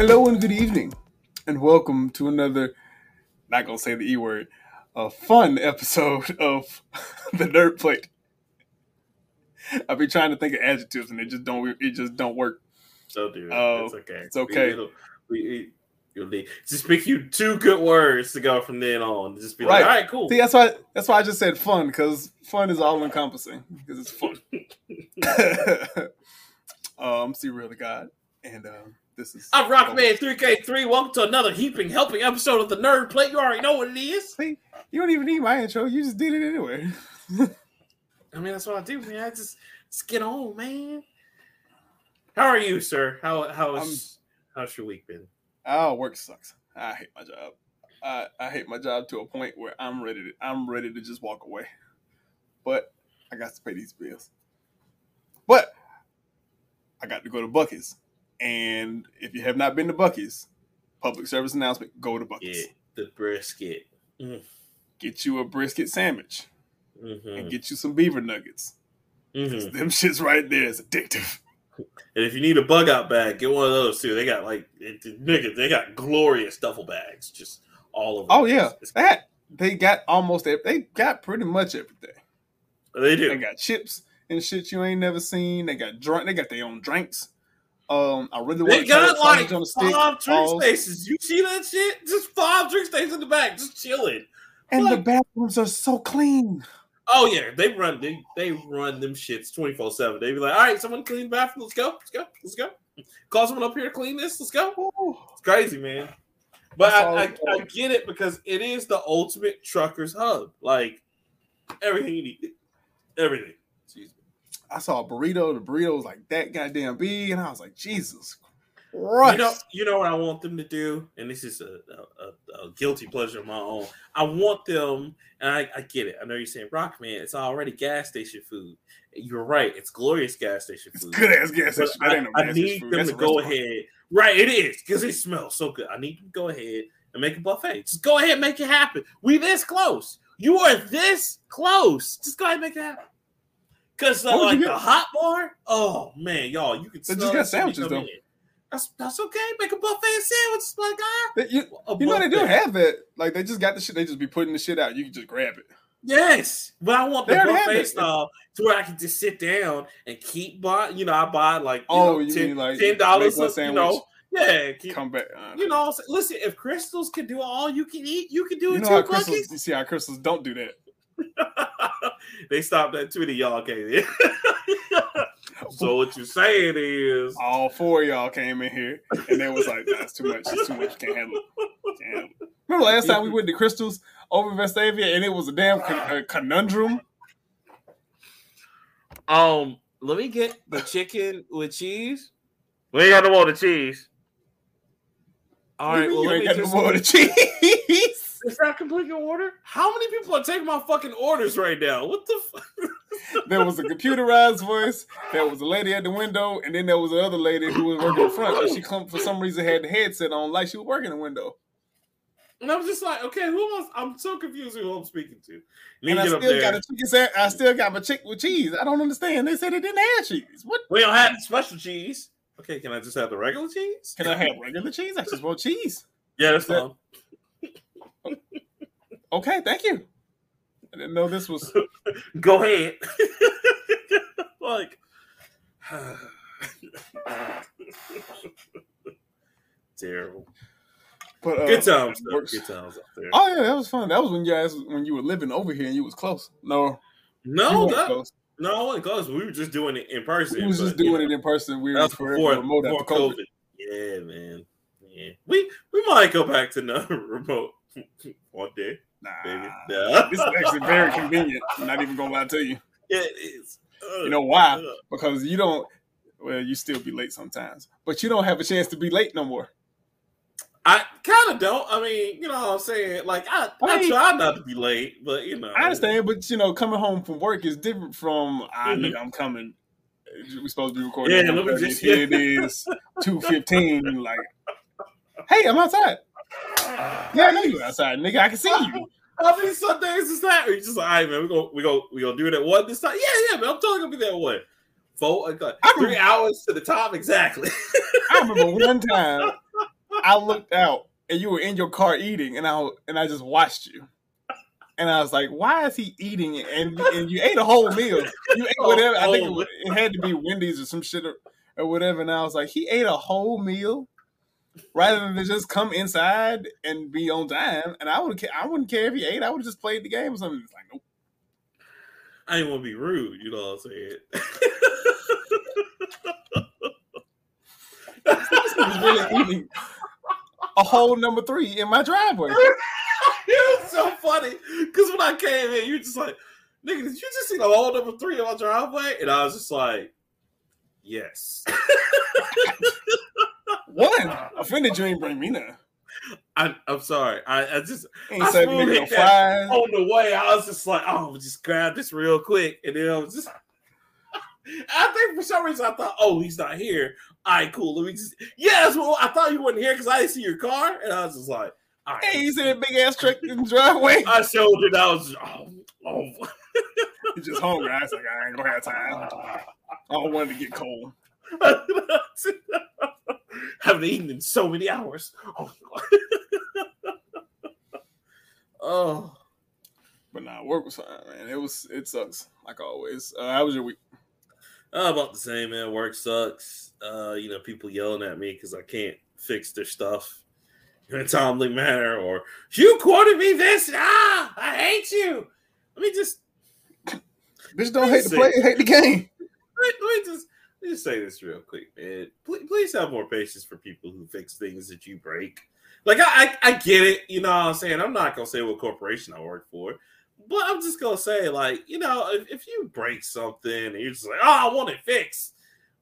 Hello and good evening, and welcome to another, not gonna say the E word, a fun episode of the Nerd Plate. I've been trying to think of adjectives and it just don't it just don't work. So do it. Oh, it's okay. it's okay. We, we, we, just pick you two good words to go from then on. Just be Right. like, all right, cool. See, that's why that's why I just said fun because fun is all encompassing because it's fun. um, see real the God, and um, this is I'm Rockman 3K3. Welcome to another heaping helping episode of the Nerd Plate. You already know what it is. See, you don't even need my intro. You just did it anyway. I mean, that's what I do, man. I just, just get on, man. How are you, sir? How how's how's your week been? Oh, work sucks. I hate my job. I, I hate my job to a point where I'm ready to I'm ready to just walk away. But I got to pay these bills. But I got to go to Buc-ee's. And if you have not been to Buc-ee's, public service announcement, go to Buc-ee's. Yeah, the brisket. Mm, Get you a brisket sandwich mhm, and get you some beaver nuggets. 'Cause mhm. Them shits right there is addictive. And if you need a bug out bag, get one of those too. They got like it, nigga, they got glorious duffel bags, just all over. Oh the yeah. place. It's- That they got almost ev- they got pretty much everything. they do. They got chips and shit you ain't never seen. They got drink. They got their own drinks. Um, I really want They got the like on the stick. five drink Pause. spaces. You see that shit? Just five drink stations in the back, just chilling. and the bathrooms are so clean. Oh yeah, they run they they run them shits twenty four seven. They be like, all right, someone clean the bathroom. Let's go, let's go, let's go. Call someone up here to clean this. Let's go. Ooh. It's crazy, man. But I, I, I get it because it is the ultimate truckers hub. Like everything you need, everything. I saw a burrito. The burrito was like that goddamn big, and I was like, Jesus Christ. You know, you know what I want them to do, and this is a, a, a, guilty pleasure of my own. I want them, and I, I get it. I know you're saying Rockman, it's already gas station food. You're right, it's glorious gas station it's food. good ass gas But station. That I, I gas need food. them That's to go ahead. Right, it is because it smells so good. I need them to go ahead and make a buffet. Just go ahead, and make it happen. We this close. You are this close. Just go ahead, and make it happen. Cause uh, like the hot bar, oh man, y'all, you can They just got sandwiches, though. in. That's that's okay. Make a buffet sandwich, my guy. You, you know they do have that. Like they just got the shit. They just be putting the shit out. You can just grab it. Yes, but I want the They already buffet style to where I can just sit down and keep buying. You know, I buy like you Oh, know, you ten, mean like ten dollars. You know, yeah, keep, Come back. Uh, you know. Listen, if Krystal's can do all you can eat, you can do you it know how too, Krystal's. You see how Krystal's don't do that. they stopped that tweeting, y'all came in. so what you saying is, all four of y'all came in here and they was like, "That's too much. It's too much. Can't handle it." Can't handle it. Remember last time we went to Krystal's over in Vestavia and it was a damn con- a conundrum. um, let me get the chicken with cheese. We ain't got no more the cheese. All right, well, you let ain't me got no more of the cheese. Is that complete your order? How many people are taking my fucking orders right now? What the fuck? there was a computerized voice. There was a lady at the window, and then there was another lady who was working in front. But she come for some reason had the headset on, like she was working in the window. And I'm just like, okay, who else? I'm so confused who I'm speaking to. Let And I still got a chicken sandwich. I still got my chicken with cheese. I don't understand. They said it didn't have cheese. What? we don't have special cheese. Okay, can I just have the regular cheese? Can I have regular cheese? I just want cheese. Yeah, that's That- fine. Okay, thank you. I didn't know this was. Go ahead. like, terrible. But uh, Good times, though. Good times up there. Oh yeah, that was fun. That was when you guys when you were living over here and you was close. No, no, that, close. no, I wasn't close. We were just doing it in person. We was just but, you doing know. it in person. We That were was forever before, remote before COVID. COVID. Yeah, man. Yeah, we we might go back to no remote one day, Nah, baby. Nah. this is actually very convenient. I'm not even gonna lie to you. It is. Uh, You know why? uh, Because you don't. Well, you still be late sometimes, but you don't have a chance to be late no more. I kind of don't. I mean, you know what I'm saying? Like, I, I, I try not to be late, but you know. I understand, but you know, coming home from work is different from ah, Mhm. I'm coming. We supposed to be recording. Yeah, let me just- Here it is, two fifteen. Like, hey, I'm outside. Yeah, I know you outside, nigga. I can see you. How many Sundays is that? Or you just like, all right, man, we go, we go, we gonna do it at one this time. Yeah, yeah, man. I'm totally gonna be there at one. Four, uh, I three hours to the top exactly. I remember one time I looked out and you were in your car eating, and I and I just watched you. And I was like, "Why is he eating?" And and you ate a whole meal. You ate whatever. I think it, it had to be Wendy's or some shit or, or whatever. And I was like, "He ate a whole meal." Rather than just come inside and be on time. And I would I wouldn't care if he ate. I would just played the game or something. It's like nope. I didn't want to be rude. You know what I'm saying? really eating a whole number three in my driveway. it was so funny because when I came in, you were just like, "Nigga, did you just see the whole number three in my driveway?" And I was just like, "Yes." One offended you ain't bring me none. I, am sorry. I, I just ain't I no fries. on the way. I was just like, oh, just grab this real quick, and then I was just. I think for some reason I thought, oh, he's not here. All right, cool. Let me just. Yes, well, I thought you wasn't here because I didn't see your car, and I was just like, all right. Hey, you see that big ass truck in the driveway? I showed it. I was, just, oh, oh. He's just hungry. I was like, I ain't gonna have time. I don't want to get cold. Haven't eaten in so many hours. Oh, oh. But nah, work was fine, man. It was it sucks like always. Uh, how was your week? Uh, about the same, man. Work sucks. Uh, you know, people yelling at me because I can't fix their stuff in a timely manner, or you quoted me this. Ah, I hate you. Let me just. Bitch, don't hate the play, hate the game. Let, let me just let me just say this real quick, man. Please, please have more patience for people who fix things that you break. Like I, I, I get it, you know what I'm saying? I'm not gonna say what corporation I work for, but I'm just gonna say, like, you know, if, if you break something and you're just like, oh, I want it fixed.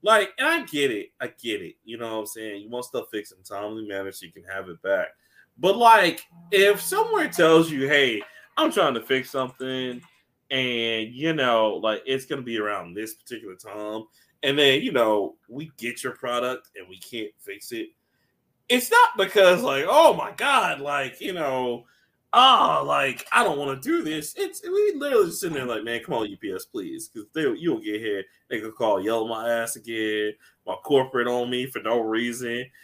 Like, and I get it, I get it. You know what I'm saying? You want stuff fixed in timely manner so you can have it back. But like, if somewhere tells you, hey, I'm trying to fix something, and you know, like it's gonna be around this particular time, and then you know we get your product and we can't fix it. It's not because like oh my god like you know ah oh, like i don't want to do this. It's we literally just sitting there like man come on ups please. Because they you'll get here they could call yell my ass again my corporate on me for no reason.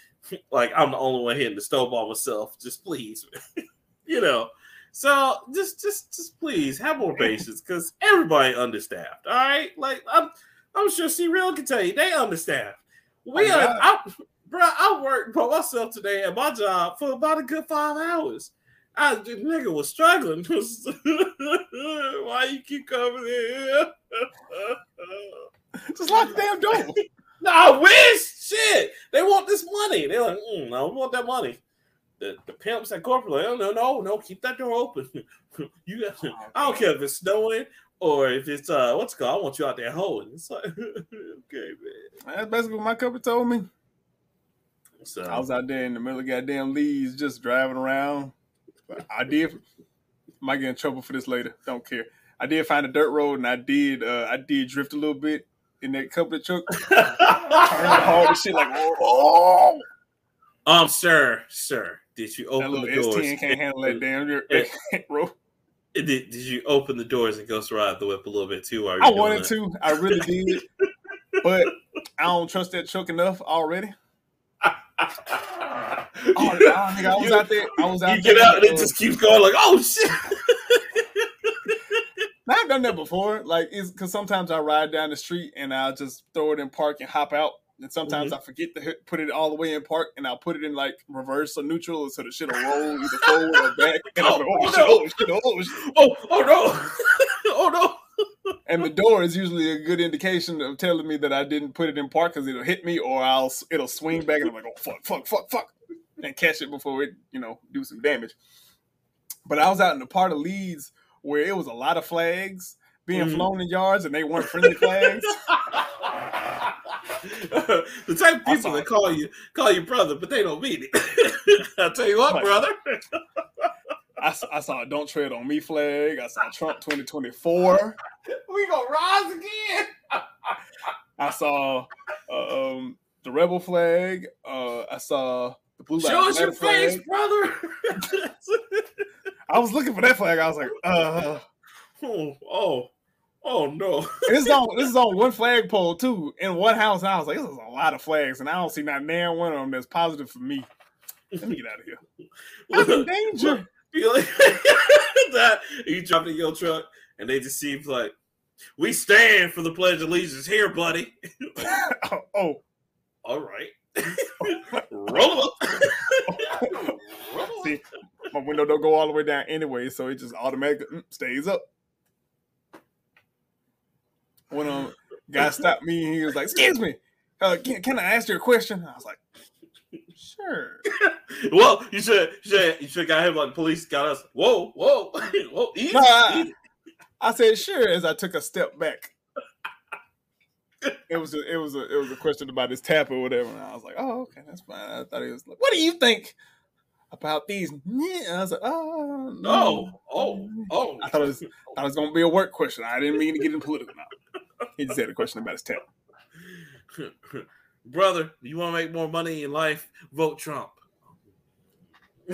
Like i'm the only one hitting the stove by myself. Just please you know. So just just just please have more patience because everybody understaffed all right? Like i'm I'm sure C Real can tell you they understand. We oh, are, I, bro. I worked by myself today at my job for about a good five hours. I nigga was struggling. Why you keep coming in? Just lock the damn door. no, I wish. Shit, they want this money. They're like, mm, I don't want that money. The, the pimps at corporate, like, oh no, no, no, keep that door open. you got, I don't care if it's snowing or if it's uh what's it called, I want you out there holding. It's like okay, man. That's basically what my couple told me. So I was out there in the middle of goddamn leaves just driving around. But I did might get in trouble for this later. Don't care. I did find a dirt road and I did uh I did drift a little bit in that couple of truck. hard and shit like oh um sir, sir, did you open the doors? S10 can't handle that damn road. Did, did you open the doors and ghost ride the whip a little bit too? I wanted that? to. I really did. but I don't trust that truck enough already. oh, nigga, I was you, out there. I was out you there. get out and it uh, just keeps going like, oh shit. I've done that before. Like, it's because sometimes I ride down the street and I'll just throw it in park and hop out. And sometimes mm-hmm. I forget to hit, put it all the way in park, and I'll put it in like reverse or neutral, so the shit will roll either forward or back. And oh, oh, shit, oh, shit, oh, shit. oh, oh no, oh no. and the door is usually a good indication of telling me that I didn't put it in park because it'll hit me or I'll it'll swing back and I'm like, oh fuck, fuck, fuck, fuck, and catch it before it you know do some damage. But I was out in the part of Leeds where it was a lot of flags being mm-hmm. flown in yards and they weren't friendly flags. the type of people that call you call you brother, but they don't mean it. I'll tell you what, brother. I, I saw a "Don't Tread on Me" flag. I saw Trump 2024. We gonna rise again. I saw uh, um, the rebel flag. Uh, I saw the blue. Show us your flag. face, brother. I was looking for that flag. I was like, uh. Oh, oh, Oh no! this is on this is on one flagpole too in one house. I was like, this is a lot of flags, and I don't see not damn one of them that's positive for me. Let me get out of here. I'm in danger. That you jump in your truck and they just seem like we stand for the pledge of allegiance here, buddy. oh, oh. All right. Roll up. See, my window don't go all the way down anyway, so it just automatically mm, stays up. When um guy stopped me and he was like, "Excuse me, uh, can, can I ask you a question?" I was like, "Sure." well, you should, you should, you should got him like police got us. Whoa, whoa, whoa! Easy, No, I- I said, "Sure," as I took a step back. It was a, it was a it was a question about his tap or whatever, and I was like, "Oh, okay, that's fine." I thought he was like, "What do you think about these?" I was like, "Oh, Oh, oh, oh! I thought it was I thought it was gonna be a work question. I didn't mean to get into political now. He just had a question about his tap. Brother, you want to make more money in life? Vote Trump.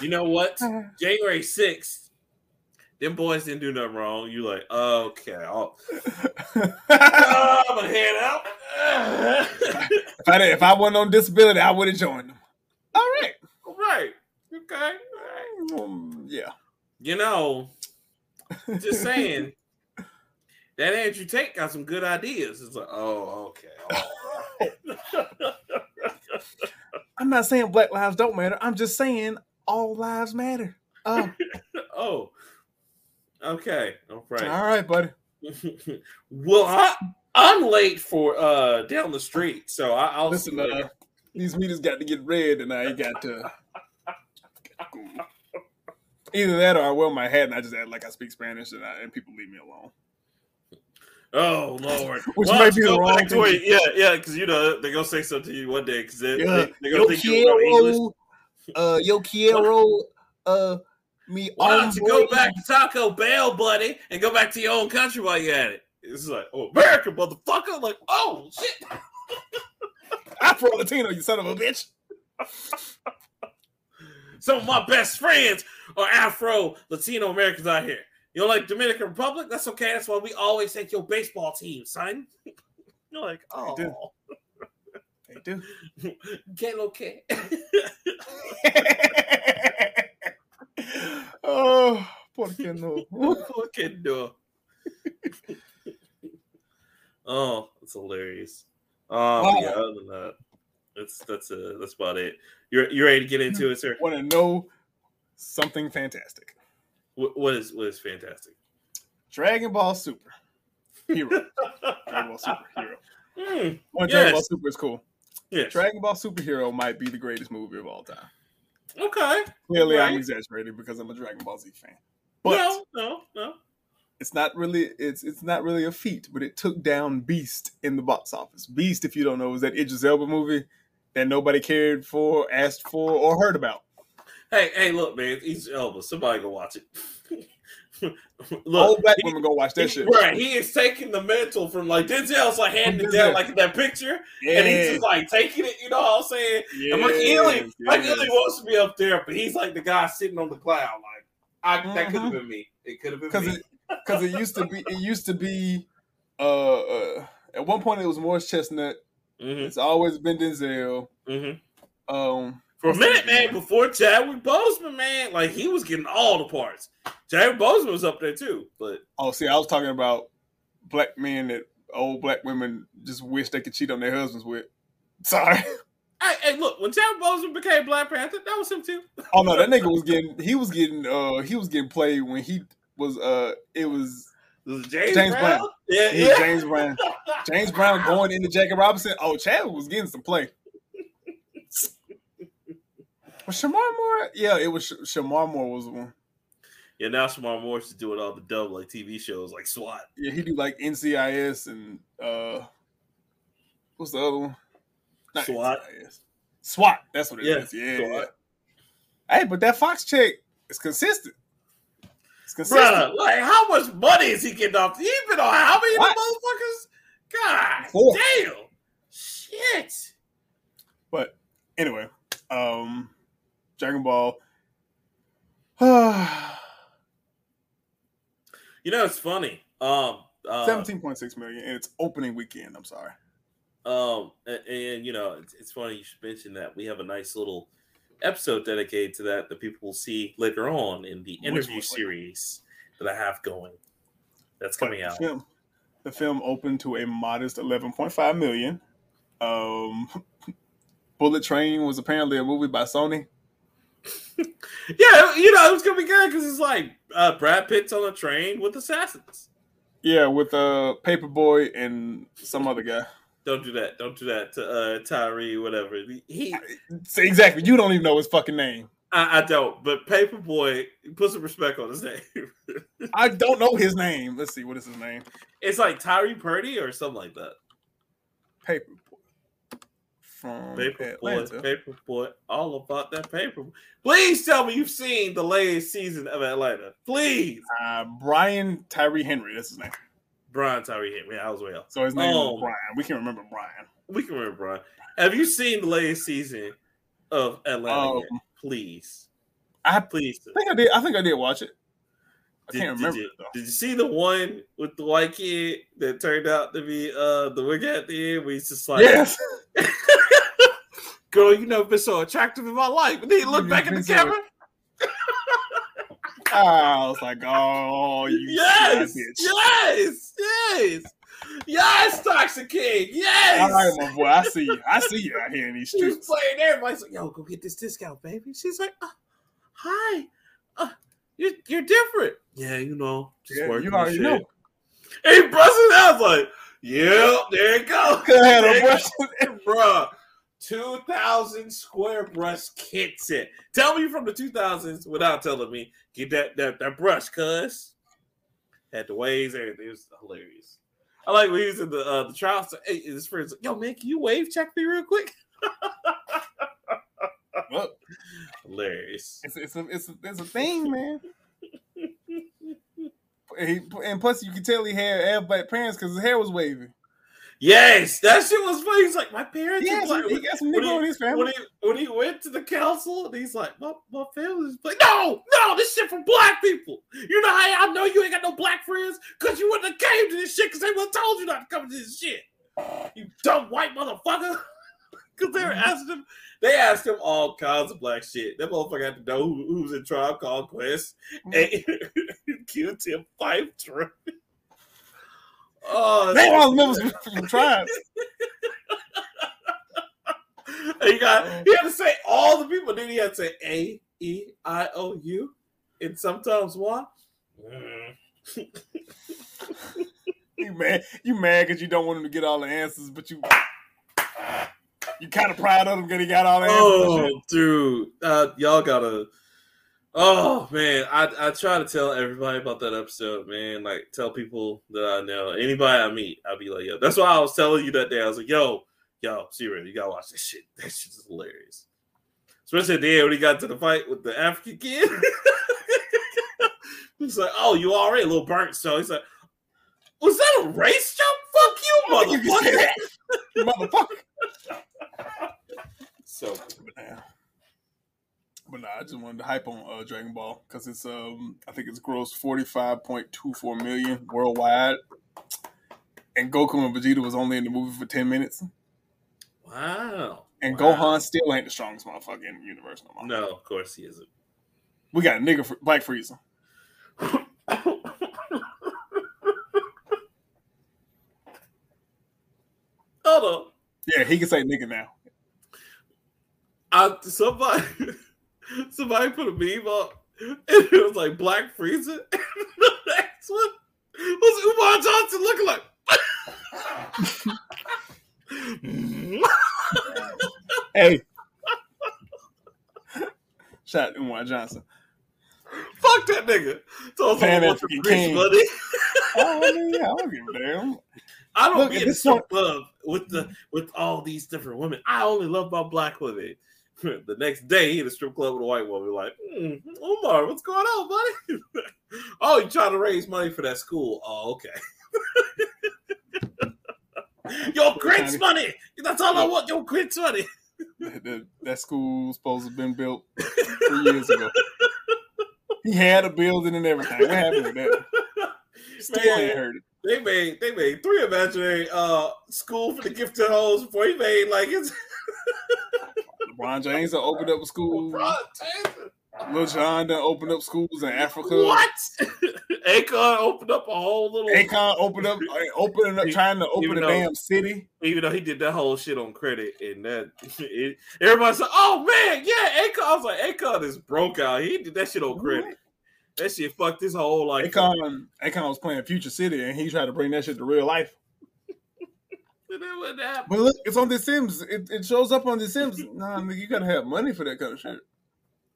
you know what? January 6th, them boys didn't do nothing wrong. You like, okay, I'll, oh, head out. if I did, if I wasn't on disability, I would have joined them. All right. All right. right. Okay. all right. Um, yeah. You know, just saying. That Andrew Tate got some good ideas. It's like, oh, okay. right. I'm not saying black lives don't matter. I'm just saying all lives matter. Oh, oh, okay. All right. all right, buddy. well, I, I'm late for uh down the street, so I, I'll Listen, uh, these meters got to get read, and I got to. Either that or I wear my hat and I just act like I speak Spanish and, I, and people leave me alone. Oh Lord, Which Why might be the wrong thing yeah, yeah, because you know they're gonna say something to you one day because they, Yeah, they, they're gonna think you know English. uh, yo quiero, uh, me. Why don't you go back to Taco Bell, buddy, and go back to your own country while you're at it? It's like, oh, America, motherfucker! Like, oh shit. Afro Latino, you son of a bitch. Some of my best friends are Afro Latino Americans out here. You don't like Dominican Republic? That's okay. That's why we always take your baseball team, son. You're like, oh, do. They do. get okay. oh, por qué no? Fucking no. oh, it's hilarious. Um, Wow. yeah, other than that, that's that's uh, that's about it. You're you ready to get into it, sir? Want to know something fantastic? What, what is what is fantastic? Dragon Ball Super Hero. Dragon Ball Super Hero. One Dragon Ball Super is cool. yes. Dragon Ball Superhero might be the greatest movie of all time. Okay. Clearly, I'm exaggerating because I'm a Dragon Ball Z fan. But no, no, no. it's not really it's it's not really a feat, but it took down Beast in the box office. Beast, if you don't know, is that Idris Elba movie that nobody cared for, asked for, or heard about. Hey, hey, look, man, he's Elba. Somebody go watch it. All look, black he- women go watch that he- shit. right? He is taking the mantle from like Denzel's like handing it down like in that picture, and he's just like taking it. You know what I'm saying? And Michael Ealy, Michael yes. Ealy wants to be up there, but he's like the guy sitting on the cloud. Like I, that could have been me. It could have been because me. it because it used to be it used to be uh, uh at one point it was Morris Chestnut. Mhm, It's always been Denzel. mhm. Um, For a minute, man, before Chadwick Boseman, man, like he was getting all the parts. Chadwick Boseman was up there too, but oh, see, I was talking about black men that old black women just wish they could cheat on their husbands with. Sorry. hey, hey, look, when Chadwick Boseman became Black Panther, that was him too. Oh no, that nigga was getting he was getting uh he was getting played when he was uh it was James, James Brown? Brown. Yeah, yeah. James Brown. James Brown going into Jackie Robinson. Oh, Chadwick was getting some play. Was Shemar Moore? Yeah, it was Sh- Shemar Moore was the one. Yeah, now Shemar Moore is doing all the dub like TV shows like SWAT. Yeah, he do like NCIS and uh what's the other one? Not SWAT. NCIS. SWAT. That's what it Yeah, is. Yeah, SWAT. yeah. Hey, but that Fox check is consistent. Bruh, like how much money is he getting off? He been on how many motherfuckers? God Four. damn. Shit. But anyway, um Dragon Ball. You know it's funny. Um uh, Seventeen point six million, and it's opening weekend. I'm sorry. Um, and, and, you know, it's, it's, funny you should mention that we have a nice little episode dedicated to that that people will see later on in the interview series that I have going. That's coming the out. Film, the film opened to a modest 11.5 million. Um, Bullet Train was apparently a movie by Sony. yeah, you know, it was gonna be good because it's like uh, Brad Pitt's on a train with assassins. Yeah, with uh Paperboy and some other guy. Don't do that. Don't do that to uh Tyree, whatever. He exactly. You don't even know his fucking name. I, I don't, but Paperboy, put some respect on his name. I don't know his name. Let's see, what is his name? It's like Tyree Purdy or something like that. Paper from Paper Boy, Paper all about that paper. Please tell me you've seen the latest season of Atlanta. Please. Uh, Brian Tyree Henry, that's his name. Brian Tyree Henry, I was well. So his name um, is Brian. We can remember Brian. We can remember Brian. Have you seen the latest season of Atlanta? Um, Please. I please. I think I did. I think I did watch it. I did, can't remember. Did you, did you, see the one with the white kid that turned out to be uh the wig at the end? Where he's just like, yes. girl, you never been so attractive in my life. And then he looked back at the camera. I was like, oh, you yes, yes, yes, yes, Toxic King, yes. All right, my boy, I see you. I see you out here in these streets. She's playing everybody's like, yo, go get this discount, baby. She's like, uh, hi, uh, you're, you're different. Yeah, you know, just yeah, working you already shit. know. And he busts it out like, yep, there you go. There you go. Bruh. 2000 square brush kit set. Tell me from the 2000s without telling me. Get that that, that brush, cuz. Had the waves, everything. It was hilarious. I like when he was in the uh, the trial. So, hey, his friends like, yo, man, can you wave check me real quick? well, hilarious. It's, it's, a, it's, a, it's a thing, man. he, and plus, you can tell he had, had black parents because his hair was wavy. Yes, that shit was funny. He's like, my parents. Yeah, like, he got some nigga in his family. When he, when he went to the council, and he's like, my, my family's like, no, no, this shit from black people. You know how I know you ain't got no black friends? Because you wouldn't have came to this shit because they would have told you not to come to this shit. You dumb white motherfucker. Because they were mm-hmm. asking him, they asked him all kinds of black shit. That motherfucker had to know who, who's in Tribe Called Quest. Mm-hmm. And Q-Tip Phife Oh, man, I remember from tribes. he got he had to say all the people. Then he had to say A E I O U, and sometimes what? you mad? You mad because you don't want him to get all the answers, but you you kind of proud of him because he got all the answers. Oh, dude, uh, y'all gotta Oh man, I, I try to tell everybody about that episode, man. Like tell people that I know, anybody I meet, I'll be like, yo. That's why I was telling you that day. I was like, yo, yo, serious, you gotta watch this shit. That shit's hilarious. Especially at the end when he got to the fight with the African kid. he's like, oh, you already a little burnt. So he's like, was that a race jump? Fuck you, motherfucker. you motherfucker. so but nah, I just wanted to hype on uh, Dragon Ball because it's um I think it's grossed forty five point two four million worldwide, and Goku and Vegeta was only in the movie for ten minutes. Wow. And wow. Gohan still ain't the strongest motherfucker in the universe no more. No, of course he isn't. We got a nigga for Black Frieza. Hold on. Yeah, he can say nigga now. I somebody Somebody put a meme up, and it was like Black Frieza. And the next one was Umar Johnson looking like. hey, shout Umar Johnson. Fuck that nigga. Told Pan African King. Money. oh, I mean, yeah, I don't give a damn. I don't Look, get so love with the with all these different women. I only love my black women. the next day, he in a strip club with a white woman. Like, mm, Omar, what's going on, buddy? oh, you trying to raise money for that school? Oh, okay. Your grants money. That's all I want. Your grants money. that, that, that school supposed to have been built three years ago. He had a building and everything. What happened with that? Still Man, ain't heard it. they made they made three imaginary uh school for the gifted hoes before he made like his LeBron James done opened up a school. LeBron James. Lil Jon done opened up schools in Africa. What? Akon opened up a whole little Akon opened up, uh, opening up, trying to open Even a though- damn city. even though he did that whole shit on credit and that it, everybody said, "Oh man, yeah, Akon." I was like, "Akon is broke out. He did that shit on credit. That shit fucked his whole like." Akon, Akon was playing Future City, and he tried to bring that shit to real life. And then what happened? But look, it's on The Sims. It, it shows up on The Sims. Nah, nigga, you gotta have money for that kind of shit.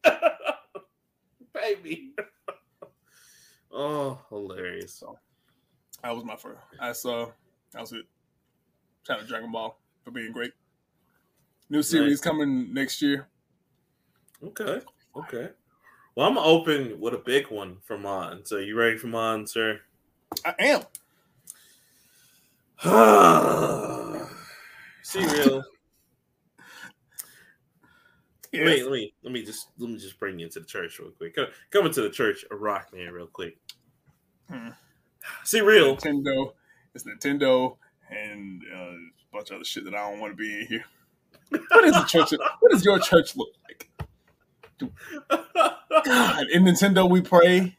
baby. oh, hilarious. So that was my first. I saw that was it. Shout out to Dragon Ball for being great. New series coming next year. Okay, okay. Well, I'm open with a big one for mine. So, you ready for mine, sir? I am. Serial. Wait, let me let me just let me just bring you into the church real quick. Come, come into the church a rock man, real quick. Hmm. See real. Nintendo. It's Nintendo and uh, a bunch of other shit that I don't want to be in here. What is the church? What does your church look like? God, in Nintendo we pray.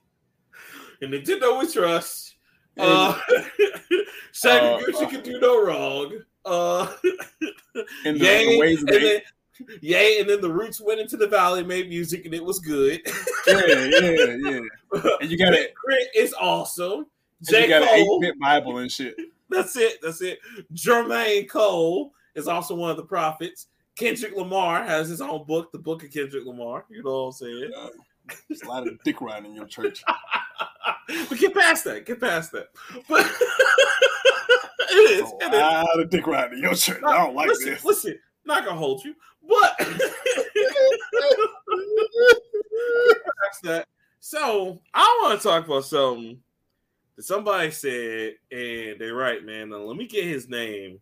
In Nintendo we trust. And- Uh, Sakaguchi Uh, uh, can do no wrong. Uh, the, yay, the ways and they, then, yay, and then the Roots went into the Valley, made music, and it was good. yeah, yeah, yeah. And you got it. Crit is awesome. and J. you got an eight-bit Bible and shit. that's it. That's it. Jermaine Cole is also one of the prophets. Kendrick Lamar has his own book, the Book of Kendrick Lamar. You know what I'm saying? Uh, there's a lot of dick riding in your church. But get past that. Get past that. But it is. A It is. lot of dick riding in your church. I don't like listen, this. listen, not gonna hold you, but that's that. So I want to talk about something that somebody said, and they're right, man. Now, let me get his name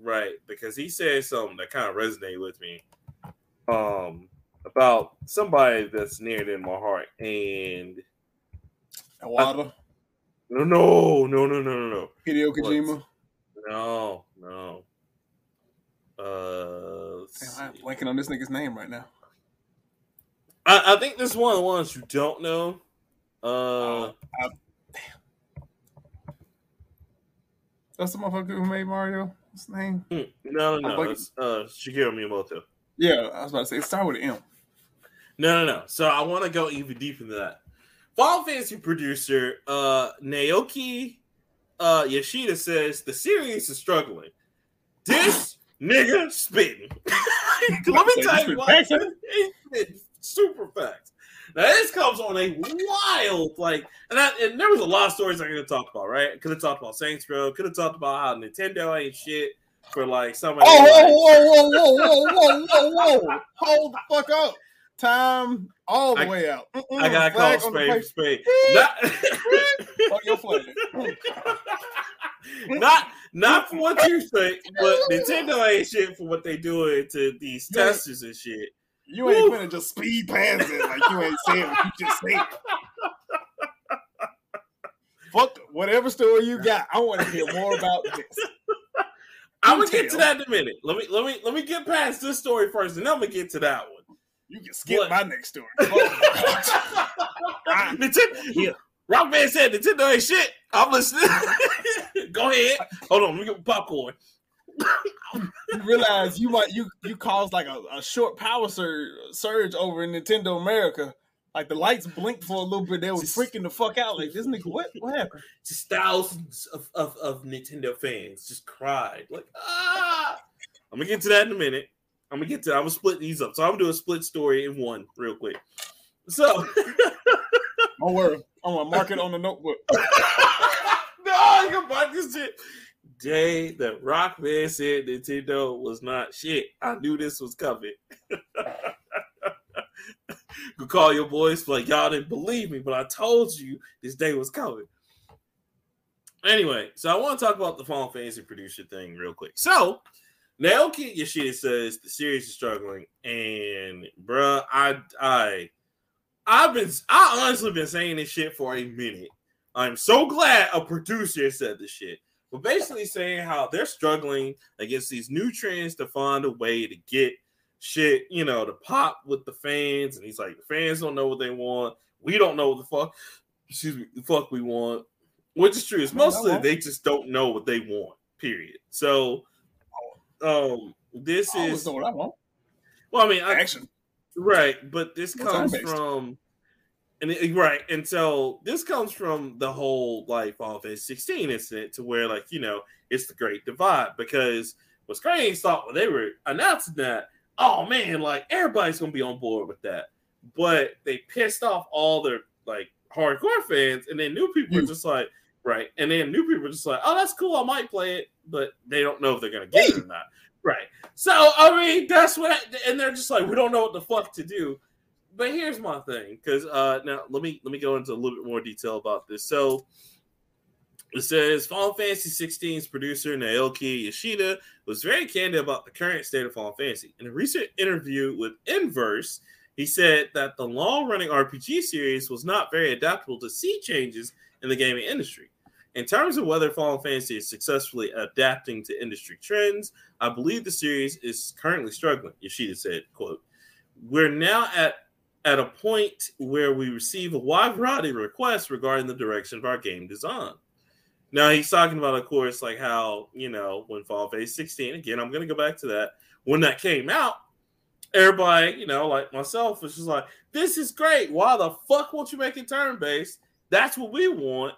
right because he said something that kind of resonated with me. Um, about somebody that's near in my heart, and Iwata, no, no, no, no, no, no. Hideo Kojima. No, no. Uh, Damn, I'm blanking on this nigga's name right now. I, I think this is one of the ones you don't know. Uh, Uh, I- That's the motherfucker who made Mario. What's his name? hmm, no, no, no. It's uh, Shigeru Miyamoto. Yeah, I was about to say it started with an M. No, no, no. So I want to go even deeper than that. Final Fantasy producer uh, Naoki uh, Yoshida says the series is struggling. This nigga spitting. Let me tell you facts, huh? Super facts. Now this comes on a wild like, and, I, and there was a lot of stories I could have talked about. Right? Could have talked about Saints Row. Could have talked about how Nintendo ain't shit for like somebody. Oh, whoa, whoa, whoa, whoa, whoa, whoa, whoa, whoa. Hold the fuck up. Time all the I- way out. Mm-mm, I gotta call flag on the spade for spade. Not, your flag. not not for what you say, but Nintendo ain't shit for what they doing to these Yeah. testers and shit. You ain't Woo. gonna just speed past it like you ain't saying what you just said. Fuck whatever story you got. I want to hear more about this. I'm gonna get to that in a minute. Let me let me let me get past this story first, and then I'm gonna get to that one. You can skip What? my next story. Fuck. Nintendo, Yeah. Rockman said Nintendo ain't shit. I'm listening. Go ahead. Hold on, let me get popcorn. you realize you might you you caused like a, a short power surge surge over in Nintendo America. Like the lights blinked for a little bit, they were freaking the fuck out. Like this nigga, what what happened? just thousands of, of, of Nintendo fans just cried like ah. I'm gonna get to that in a minute. I'm gonna get to. I'm gonna split these up. So I'm gonna do a split story in one real quick. So Don't worry, I'm gonna mark it on the notebook. no, I can mark this shit. Day that Rockman said Nintendo was not shit. I knew this was coming. Could call your boys like y'all didn't believe me, but I told you this day was coming. Anyway, so I want to talk about the Final Fantasy producer thing real quick. So Naoki Yoshida says uh, the series is struggling, and bruh, I I I've been I honestly been saying this shit for a minute. I'm so glad a producer said this shit. But basically saying how they're struggling against these new trends to find a way to get shit, you know, to pop with the fans. And he's like, the fans don't know what they want. We don't know what the fuck, excuse me, the fuck we want. Which is true. It's mostly they just don't know what they want. Period. So, um, this I is what I want. well, I mean, I, Action. right, but this Well, comes from, and it, right, and so this comes from the whole like Final Fantasy 16 incident to where like you know it's the Great Divide because what Square Enix thought when they were announcing that, oh man, like everybody's gonna be on board with that, but they pissed off all their like hardcore fans, and then new people are just like. Right, and then new people are just like, "Oh, that's cool. I might play it," but they don't know if they're gonna get it or not. Right. So I mean, that's what, and they're just like, we don't know what the fuck to do. But here's my thing, because uh, now let me let me go into a little bit more detail about this. So it says Final Fantasy 16's producer Naoki Yoshida was very candid about the current state of Final Fantasy. In a recent interview with Inverse, he said that the long-running RPG series was not very adaptable to sea changes in the gaming industry. In terms of whether Final Fantasy is successfully adapting to industry trends, I believe the series is currently struggling, Yoshida said, quote, We're now at at a point where we receive a wide variety of requests regarding the direction of our game design. Now he's talking about, of course, like how, you know, when Final Fantasy 16, again, I'm gonna go back to that. When that came out, everybody, you know, like myself, was just like, this is great. Why the fuck won't you make it turn-based? That's what we want.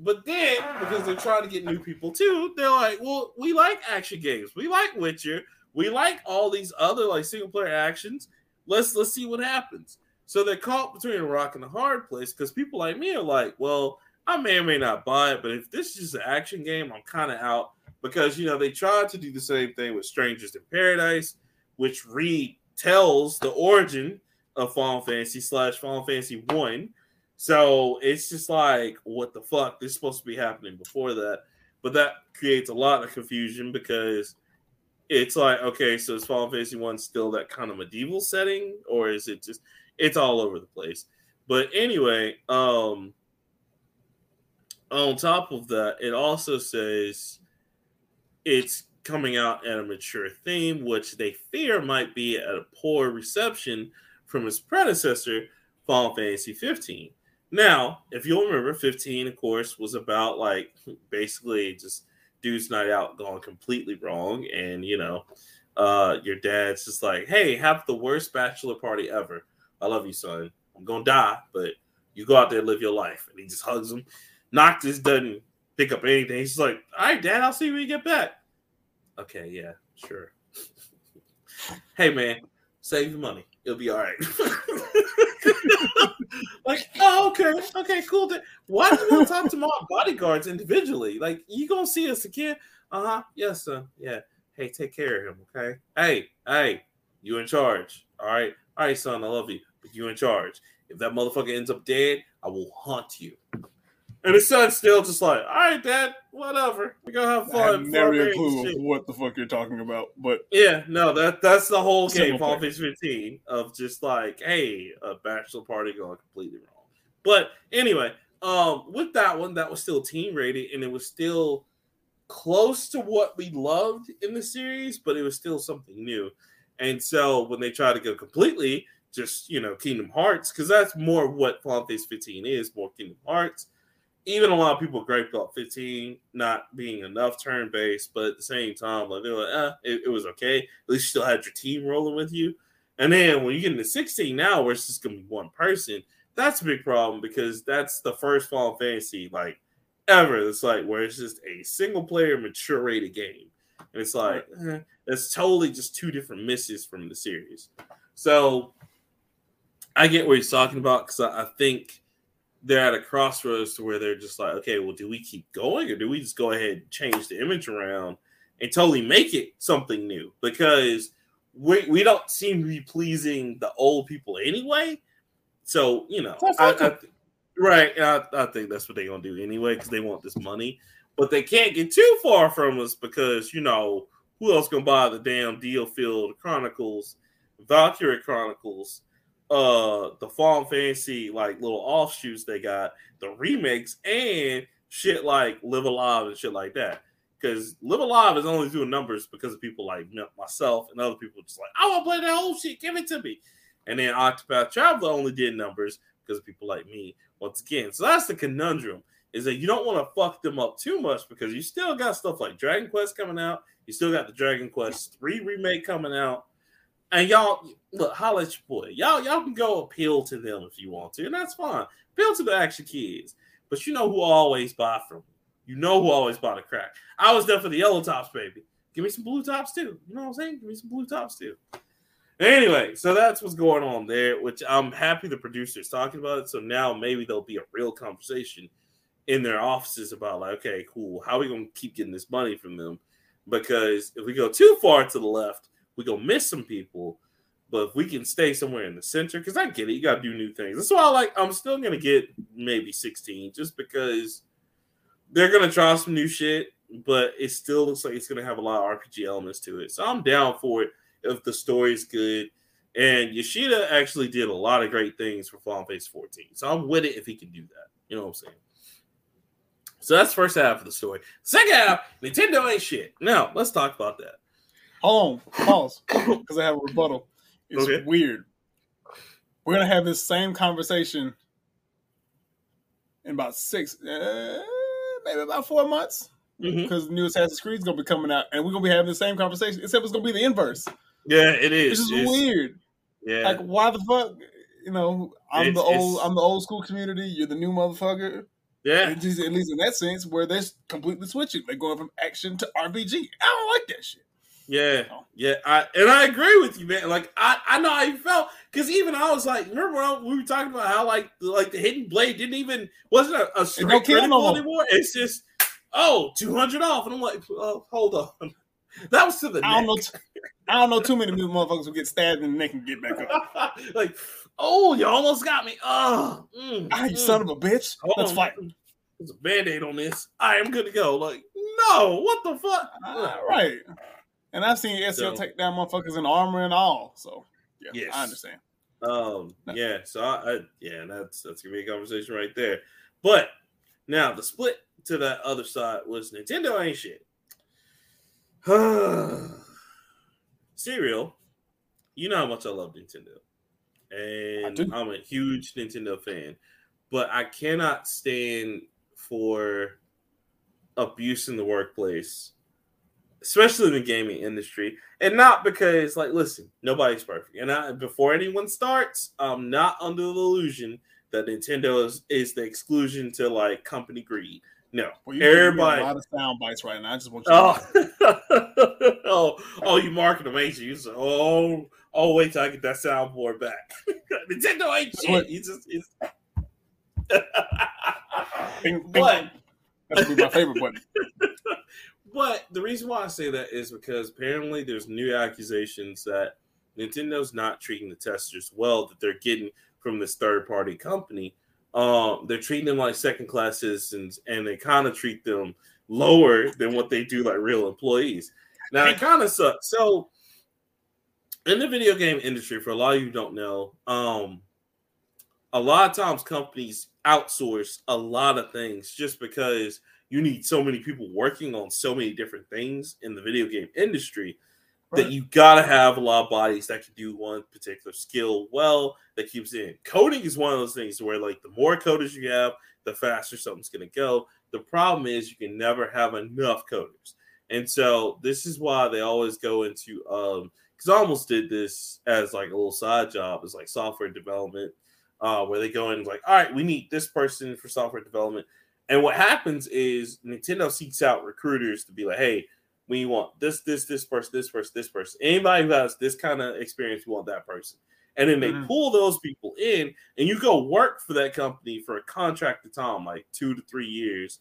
But then, because they're trying to get new people too, they're like, well, we like action games. We like Witcher. We like all these other like single player actions. Let's let's see what happens. So they're caught between a rock and a hard place because people like me are like, well, I may or may not buy it, but if this is just an action game, I'm kind of out because you know they tried to do the same thing with Strangers in Paradise, which retells the origin of Final Fantasy slash Final Fantasy One. So it's just like, what the fuck? This is supposed to be happening before that. But that creates a lot of confusion because it's like, okay, so is Final Fantasy One still that kind of medieval setting, or is it just it's all over the place? But anyway, um on top of that, it also says it's coming out at a mature theme, which they fear might be at a poor reception from its predecessor, Final Fantasy 15. Now, if you'll remember, 15, of course, was about like basically just dude's night out gone completely wrong. And, you know, uh, your dad's just like, hey, have the worst bachelor party ever. I love you, son. I'm going to die, but you go out there and live your life. And he just hugs him. Noctis doesn't pick up anything. He's like, all right, dad, I'll see you when you get back. Okay, yeah, sure. hey, man, save your money. It'll be all right. like, oh, okay, okay, cool. Why do you talk to my bodyguards individually? Like, you gonna see us again? Uh huh. Yes, sir. Yeah. Hey, take care of him. Okay. Hey, hey, you in charge? All right. All right, son. I love you, but you in charge. If that motherfucker ends up dead, I will haunt you. And his son's still just like, all right, dad, whatever. We gonna have I fun. have never a clue of what the fuck you're talking about, but Yeah, no, that that's the whole game, Final. Fantasy 15, of just like, hey, a bachelor party going completely wrong. But anyway, um, with that one, that was still team rated, and it was still close to what we loved in the series, but it was still something new. And so when they try to go completely, just you know, Kingdom Hearts, because that's more what Final Fantasy 15 is, more Kingdom Hearts. Even a lot of people gripe about 15 not being enough turn based, but at the same time, like they're like, eh, it, it was okay. At least you still had your team rolling with you. And then when you get into 16 now, where it's just gonna be one person, that's a big problem because that's the first Final Fantasy like ever. It's like where it's just a single player mature rated game. And it's like eh, it's totally just two different misses from the series. So I get what he's talking about because I, I think they're at a crossroads to where they're just like, okay, well, do we keep going or do we just go ahead and change the image around and totally make it something new? Because we we don't seem to be pleasing the old people anyway. So you know, I, fuck right? I, I think that's what they're gonna do anyway because they want this money, but they can't get too far from us because you know who else gonna buy the damn Deal Field Chronicles, Valkyrie Chronicles, uh the Final Fantasy like little offshoots they got, the remakes, and shit like Live A Live and shit like that. Because Live A Live is only doing numbers because of people like myself and other people just like, I want to play that whole shit, give it to me. And then Octopath Traveler only did numbers because of people like me once again. So that's the conundrum is that you don't want to fuck them up too much because you still got stuff like Dragon Quest coming out. You still got the Dragon Quest 3 remake coming out. And y'all look, holla at your boy. Y'all, y'all can go appeal to them if you want to, and that's fine. Appeal to the action kids. But you know who always buy from you. know who always buy the crack. I was there for the yellow tops, baby. Give me some blue tops too. You know what I'm saying? Give me some blue tops too. Anyway, so that's what's going on there, which I'm happy the producer's talking about it. So now maybe there'll be a real conversation in their offices about like, okay, cool, how are we gonna keep getting this money from them? Because if we go too far to the left, we go miss some people. But if we can stay somewhere in the center, because I get it, you gotta do new things. That's why I like I'm still gonna get maybe 16 just because they're gonna try some new shit, but it still looks like it's gonna have a lot of RPG elements to it. So I'm down for it if the story's good. And Yoshida actually did a lot of great things for Final Fantasy 14. So I'm with it if he can do that. You know what I'm saying? So that's first half of the story. Second half, Nintendo ain't shit. Now let's talk about that. Hold on, pause, because I have a rebuttal. It's okay. weird. We're gonna have this same conversation in about six, uh, maybe about four months, because mm-hmm. new Assassin's Creed is gonna be coming out, and we're gonna be having the same conversation, except it's gonna be the inverse. Yeah, it is. It's just it's, weird. Yeah, like why the fuck? You know, I'm it's, the old, I'm the old school community. You're the new motherfucker. Yeah, at least in that sense, where they're completely switching. They're going from action to RPG. I don't like that shit. Yeah, yeah, I and I agree with you, man. Like I, I know how you felt because even I was like, remember when we were talking about how like like the hidden blade didn't even wasn't a, a straight critical anymore. It's just oh 200 off, and I'm like, oh, hold on, that was to the I don't know. I don't know too many motherfuckers who get stabbed in the neck and get back up. like, oh, you almost got me. Oh, mm, ah, you mm. son of a bitch. Hold Let's on. fight. There's a band-aid on this. I am good to go. Like, no, what the fuck? Uh, right. And I've seen SL so, take down motherfuckers in armor and all. So yeah, yes. I understand. Um, no. yeah, so I, I, yeah, that's that's gonna be a conversation right there. But now the split to that other side was Nintendo ain't shit. Cereal, you know how much I love Nintendo, and I'm a huge Nintendo fan, but I cannot stand for abuse in the workplace especially in the gaming industry, and not because like, listen, nobody's perfect. And I, before anyone starts, I'm not under the illusion that Nintendo is, is the exclusion to like company greed. No, well, everybody. A lot of sound bites right now. I just want you. Oh, oh, oh, you market them, ain't you? you say, oh, oh, wait till I get that soundboard back. Nintendo ain't shit. What? You just, it's... bing, bing. That's my favorite button. But the reason why I say that is because apparently there's new accusations that Nintendo's not treating the testers well that they're getting from this third party company. Um, they're treating them like second class citizens and they kind of treat them lower than what they do like real employees. Now it kind of sucks. So in the video game industry, for a lot of you who don't know, um, a lot of times companies outsource a lot of things just because you need so many people working on so many different things in the video game industry right. that you gotta have a lot of bodies that can do one particular skill well that keeps in. Coding is one of those things where like the more coders you have, the faster something's gonna go. The problem is you can never have enough coders. And so this is why they always go into um because I almost did this as like a little side job as like software development, uh, where they go in like, all right, we need this person for software development and what happens is Nintendo seeks out recruiters to be like, hey, we want this, this, this person, this person, this person. Anybody who has this kind of experience, we want that person. And then they mm-hmm. pull those people in, and you go work for that company for a contracted time, like two to three years,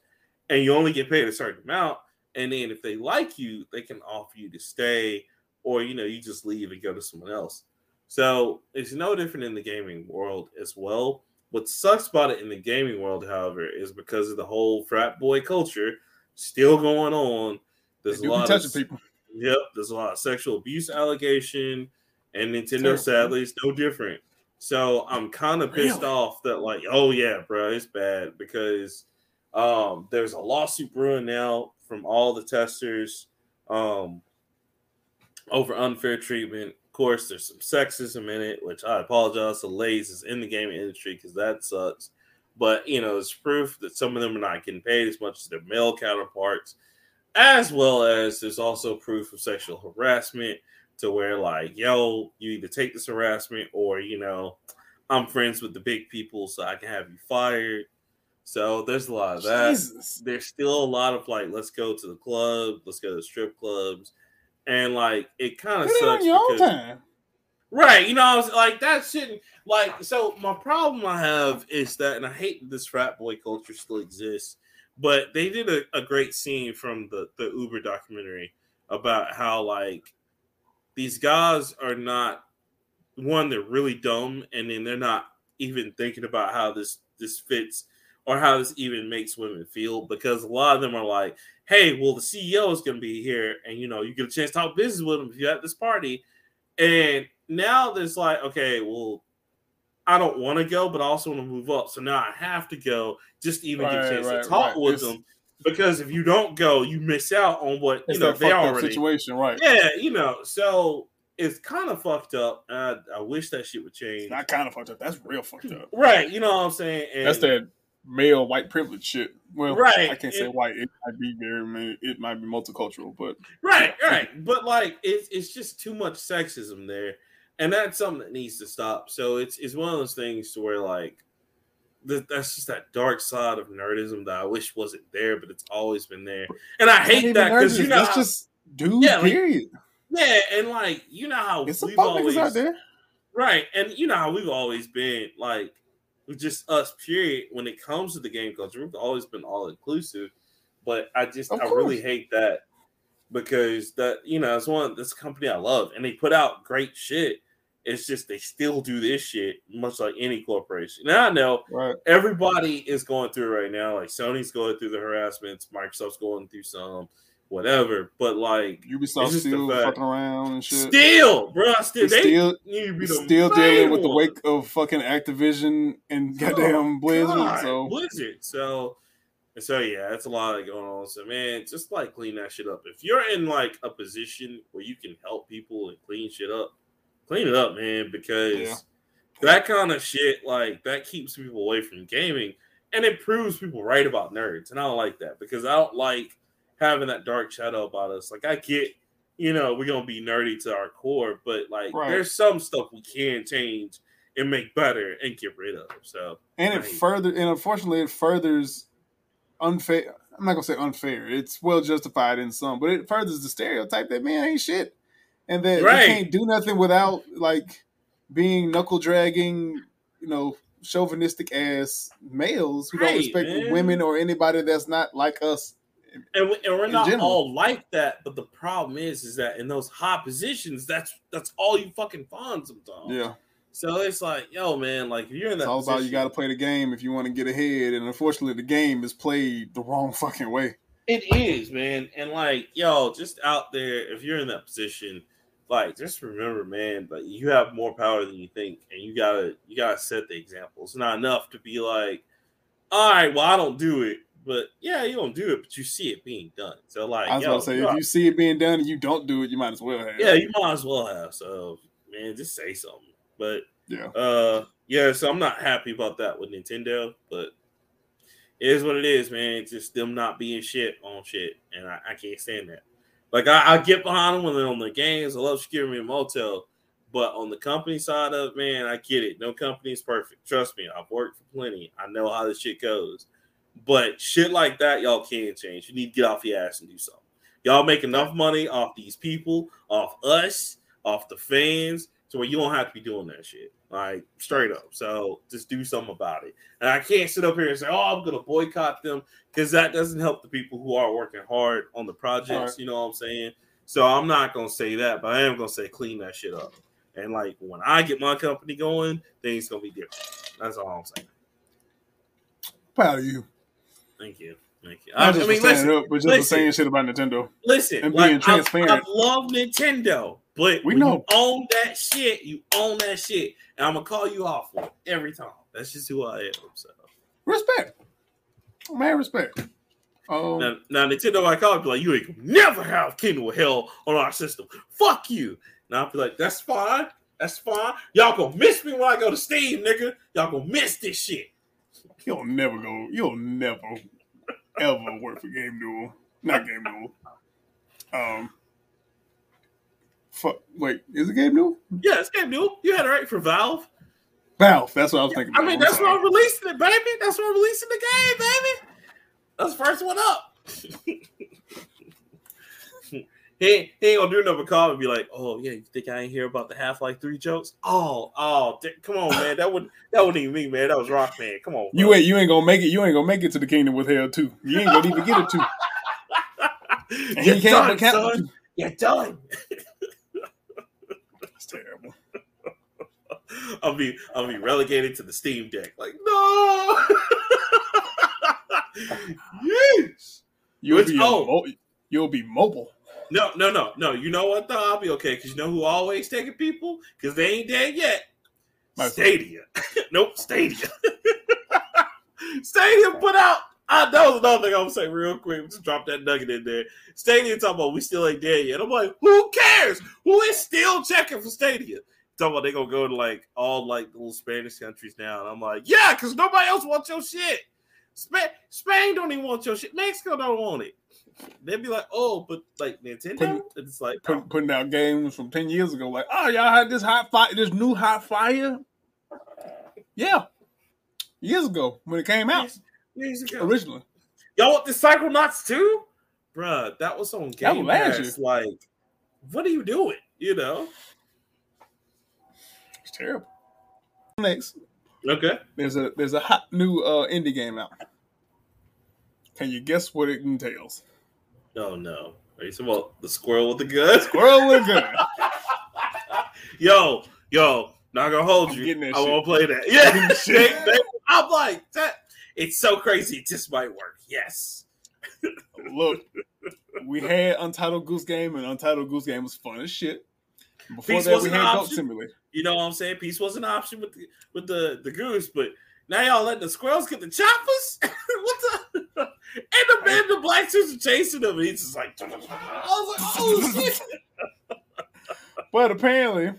and you only get paid a certain amount. And then if they like you, they can offer you to stay, or you know, you just leave and go to someone else. So it's no different in the gaming world as well. What sucks about it in the gaming world, however, is because of the whole frat boy culture still going on. There's a lot of people. Yep, there's a lot of sexual abuse allegation, and Nintendo sadly is no different. So I'm kind of pissed Really? off that like, oh yeah, bro, it's bad because um there's a lawsuit brewing now from all the testers um over unfair treatment. Of course, there's some sexism in it, which I apologize to ladies is in the gaming industry because that sucks. But you know, it's proof that some of them are not getting paid as much as their male counterparts, as well as there's also proof of sexual harassment to where like, yo, you either take this harassment or you know, I'm friends with the big people, so I can have you fired. So there's a lot of that. Jesus. There's still a lot of like, let's go to the club, let's go to strip clubs, and like it kind of sucks because. Right, you know, I was like that shouldn't like. So my problem I have is that, and I hate that this frat boy culture still exists, but they did a, a great scene from the the Uber documentary about how like these guys are not one they're really dumb, and then they're not even thinking about how this this fits or how this even makes women feel because a lot of them are like, hey, well the CEO is going to be here, and you know you get a chance to talk business with him if you're at this party, and now there's like, okay, well, I don't want to go, but I also want to move up. So now I have to go just to even get a chance right, to talk right. with It's- them. Because if you don't go, you miss out on what you know they already. situation, right? Yeah, you know, so it's kind of fucked up. I, I wish that shit would change. It's not kind of fucked up. That's real fucked up. Right, you know what I'm saying? And That's that male white privilege shit. Well, Right, I can't say and- white. It might be very, many- it might be multicultural, but Right, right. But like it's it's just too much sexism there. And that's something that needs to stop. So it's it's one of those things to where like th- that's just that dark side of nerdism that I wish wasn't there, but it's always been there. And I hate that because you know that's how- just dude. Yeah, like- period. yeah, and like you know how It's we've always out there. right, and you know how we've always been like just us. Period. When it comes to the game culture, we've always been all inclusive. But I just I really hate that because that you know it's one this company I love and they put out great shit. It's just they still do this shit much like any corporation. Now I know Right. everybody is going through it right now. Like Sony's going through the harassments, Microsoft's going through some, whatever. But like Ubisoft still fucking around and shit. still, bro, still They still need to be the still dealing with the wake of fucking Activision and Oh, goddamn Blizzard. God, So Blizzard. So, so yeah, it's a lot going on. So, man, just like clean that shit up. If you're in like a position where you can help people and clean shit up, clean it up, man, because Yeah. that kind of shit, like that keeps people away from gaming and it proves people right about nerds. And I don't like that because I don't like having that dark shadow about us. Like, I get, you know, we're gonna be nerdy to our core, but like, Right. there's some stuff we can change and make better and get rid of. So, and it Right. further and unfortunately it furthers unfair. I'm not gonna say unfair. It's well justified in some, but it furthers the stereotype that man ain't shit, and that Right. you can't do nothing without like being knuckle dragging, you know, chauvinistic ass males who don't respect man. women or anybody that's not like us. And, we, and we're not general. all like that. But the problem is, is that in those high positions, that's that's all you fucking find sometimes. Yeah, So it's like, yo, man, like if you're in that, it's all about you got to play the game if you want to get ahead, and unfortunately, the game is played the wrong fucking way. It is, man. And like, yo, just out there, if you're in that position, like just remember, man, like you have more power than you think, and you gotta you gotta set the example. It's not enough to be like, all right, well, I don't do it. But yeah, you don't do it, but you see it being done. So like, I was yo, to say, if you see it being done and you don't do it, you might as well have. yeah, you might as well have. So man, just say something. But yeah. uh yeah, so I'm not happy about that with Nintendo, but it is what it is, man. It's just them not being shit on shit, and I, I can't stand that. Like I, I get behind them when they're on the games. I love Security and Motel, but on the company side of man, I get it. No company is perfect. Trust me, I've worked for plenty. I know how this shit goes. But shit like that, y'all can change. You need to get off your ass and do something. Y'all make enough money off these people, off us, off the fans, to where you don't have to be doing that shit. Like straight up. So just do something about it. And I can't sit up here and say, "Oh, I'm gonna boycott them," because that doesn't help the people who are working hard on the projects. Right. You know what I'm saying? So I'm not gonna say that, but I am gonna say clean that shit up. And like when I get my company going, things gonna be different. That's all I'm saying. Proud of you. Thank you. Thank you. Not I, just I mean, listen, up, but just listen. saying shit about Nintendo. listen, and being I- transparent. I, love Nintendo, but We know. you own that shit, you own that shit, and I'm gonna call you off for it every time. That's just who I am. So Respect, man, respect. Um, now, now Nintendo, I call it be like, you ain't never have Kingdom of Hell on our system. Fuck you. Now I'll be like, that's fine. That's fine. Y'all gonna miss me when I go to Steam, nigga. Y'all gonna miss this shit. You'll never go. You'll never ever work for Gabe Newell. Not Gabe Newell. Um. Fuck. Wait, is it Gabe Newell? Yeah, it's game new. You had it right for Valve. Valve. That's what I was thinking. I mean, that's why. I'm releasing it, baby. That's why I'm releasing the game, baby. That's the first one up. he, ain't, he ain't gonna do another call and be like, "Oh yeah, you think I ain't hear about the Half Life Three jokes?" Oh, oh, come on, man. That would that wasn't even me, man. That was Rock Man. Come on, You ain't you ain't gonna make it. You ain't gonna make it to the kingdom with hell too. You ain't gonna even get it to. And You're he can't done, son. You're done. That's terrible. I'll be I'll be relegated to the Steam Deck. Like no. yes. You'll Which- be oh. mo- you'll be mobile. No, no, no, no. You know what? Though I'll be okay because you know who always taking people because they ain't dead yet. Microsoft. Stadia. nope, Stadia. Stadia put out. Ah, that was another thing I'm gonna say real quick. Just drop that nugget in there. Stadia talking about we still ain't dead yet. I'm like, who cares? Who is still checking for Stadia? Talking about they gonna go to like all like little Spanish countries now, and I'm like, yeah, because nobody else wants your shit. Spain, Spain don't even want your shit. Mexico don't want it. They'd be like, oh, but like Nintendo, Put- it's like, Put, oh, putting out games from ten years ago, like, oh, y'all had this hot fire, this new hot fire. Yeah, years ago when it came out years- years ago. originally. Y'all want the Psychonauts too? Bruh, that was on Game Pass. Like, what are you doing? You know? It's terrible. Next, Okay. there's a there's a hot new uh, indie game out. Can you guess what it entails? Oh no. Are you talking about the squirrel with the gun? Squirrel with a gun. yo, yo, not gonna hold I'm you. I won't play that. Yeah. Shit. They- they- I'm like, that it's so crazy, it just might work. Yes. Look, we had Untitled Goose Game, and Untitled Goose Game was fun as shit. Before Peace that, we had Goat. Simulator. You know what I'm saying? Peace was an option with the with the, the goose, but now y'all letting the squirrels get the choppers? what the and the man the black suits are chasing them, and he's just like I was like, oh shit. But apparently,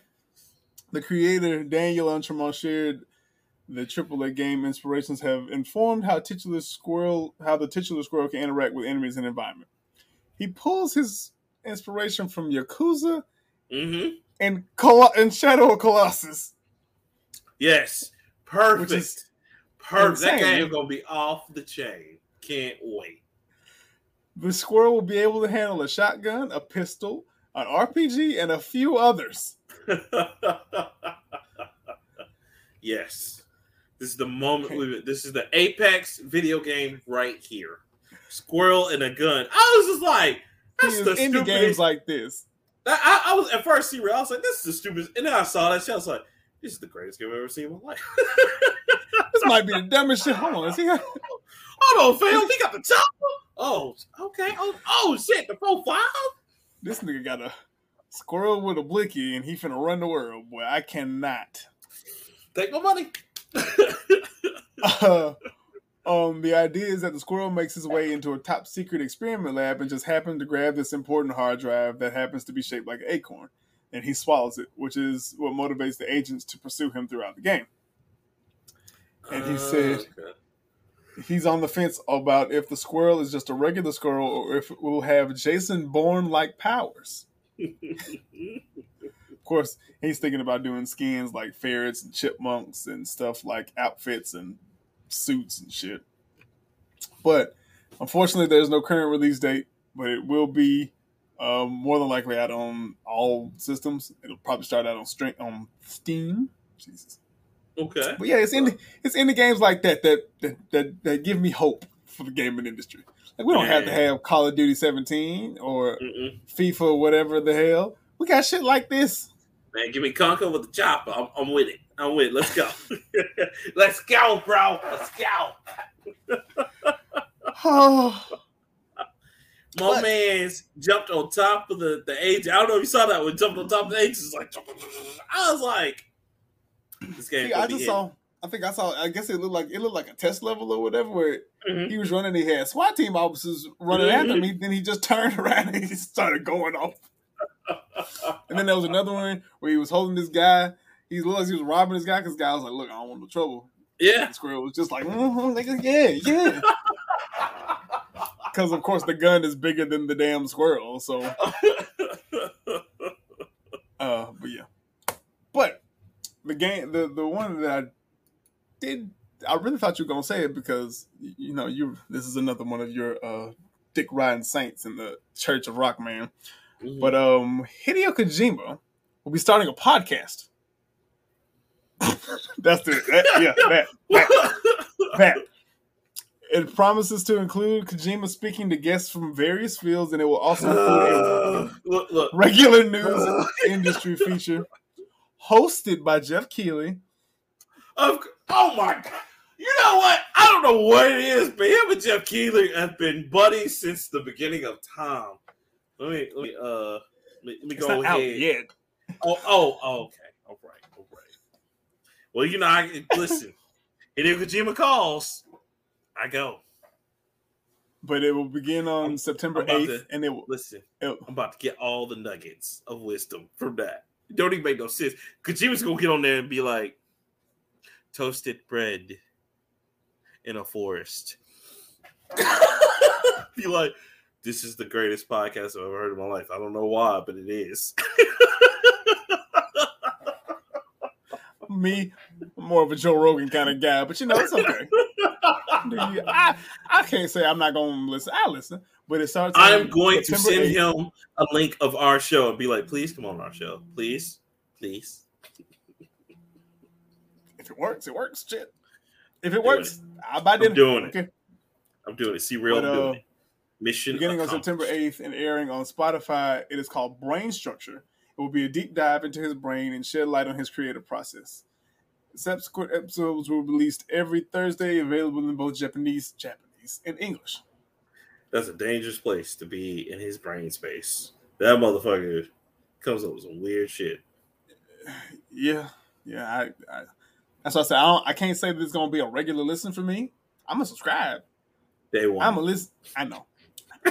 the creator Daniel Untremont shared the AAA game inspirations have informed how titular squirrel how the titular squirrel can interact with enemies and environment. He pulls his inspiration from Yakuza Mm-hmm. and Col- and Shadow of Colossus. Yes. Perfect. Which is Perfect. That insane. game's gonna be off the chain. Can't wait. The squirrel will be able to handle a shotgun, a pistol, an RPG, and a few others. yes. This is the moment we this is the apex video game right here. Squirrel and a gun. I was just like, that's the indie stupidest games like this. I, I, I was at first serious. I was like, "This is the stupidest," and then I saw that shit. I was like, "This is the greatest game I've ever seen in my life." This might be the dumbest shit. Hold on, is he got- Hold on, fam. He got the top. Oh, okay. Oh, oh shit. The four five. this nigga got a squirrel with a blicky, and he finna run the world. Boy, I cannot. Take my money. Uh, um, the idea is that the squirrel makes his way into a top secret experiment lab and just happens to grab this important hard drive that happens to be shaped like an acorn, and he swallows it, which is what motivates the agents to pursue him throughout the game. And he said- Okay. He's on the fence about if the squirrel is just a regular squirrel or if it will have Jason Bourne like powers. Of course, he's thinking about doing skins like ferrets and chipmunks and stuff like outfits and suits and shit. But unfortunately, there's no current release date, but it will be um, more than likely out on all systems. It'll probably start out on string on Steam. Jesus. okay. But yeah, it's in the, it's in the games like that that, that that that give me hope for the gaming industry. Like we don't have to have Call of Duty 17 or Mm-mm. FIFA or whatever the hell. We got shit like this. Man, give me Conker with the chopper. I'm, I'm with it. I'm with it. Let's go. Let's go, bro. Let's go. Oh, My What? man's jumped on top of the, the age. I don't know if you saw that one. Jumped on top of the age. It's like I was like, this game. see, I just saw. I think I saw. I guess it looked like it looked like a test level or whatever. Where Mhm. he was running, he had SWAT team officers running after me. Then he just turned around and he started going off. And then there was another one where he was holding this guy. He looked like he was robbing this guy because guy was like, "Look, I don't want no trouble." Yeah. The squirrel was just like, mm-hmm, nigga, "Yeah, yeah." Because of course the gun is bigger than the damn squirrel. So, uh, but yeah. But the game, the the one that I did, I really thought you were gonna say it because you know you. This is another one of your uh dick riding saints in the Church of Rock, man. Mhm. But um, Hideo Kojima will be starting a podcast. That's the that, yeah that that that. It promises to include Kojima speaking to guests from various fields, and it will also include a look, look. regular news industry feature hosted by Geoff Keighley. Of, oh my god. You know what? I don't know what it is, but him and Geoff Keighley have been buddies since the beginning of time. Let me let me uh let me, let me It's go not out ahead. yet. Oh, oh, oh, okay. All right, all right. Well, you know, I listen. Hideo Kojima calls. I go. But it will begin on I'm- September I'm 8th, to- and it will. Listen, it- I'm about to get all the nuggets of wisdom from that. It don't even make no sense. Kojima's gonna get on there and be like, toasted bread in a forest. be like, this is the greatest podcast I've ever heard in my life. I don't know why, but it is. me, I'm more of a Joe Rogan kind of guy, but you know, it's okay. You- I, I can't say I'm not going to listen. I listen, but it starts. I'm going to send 8th. him a link of our show and be like, please come on our show. Please. Please. If it works, it works. Shit. If it works, I'll buy I'm doing it. Okay. I'm doing it. See real But, I'm doing uh, it. Mission Beginning on. September 8th and airing on Spotify, it is called Brain Structure. It will be a deep dive into his brain and shed light on his creative process. Subsequent episodes will be released every Thursday, available in both Japanese, Japanese, and English. That's a dangerous place to be in his brain space. That motherfucker comes up with some weird shit. Yeah, yeah. I, I that's why I said I, don't, I can't say that it's gonna be a regular listen for me. I'm gonna subscribe. Day one. I'm gonna listen. I know.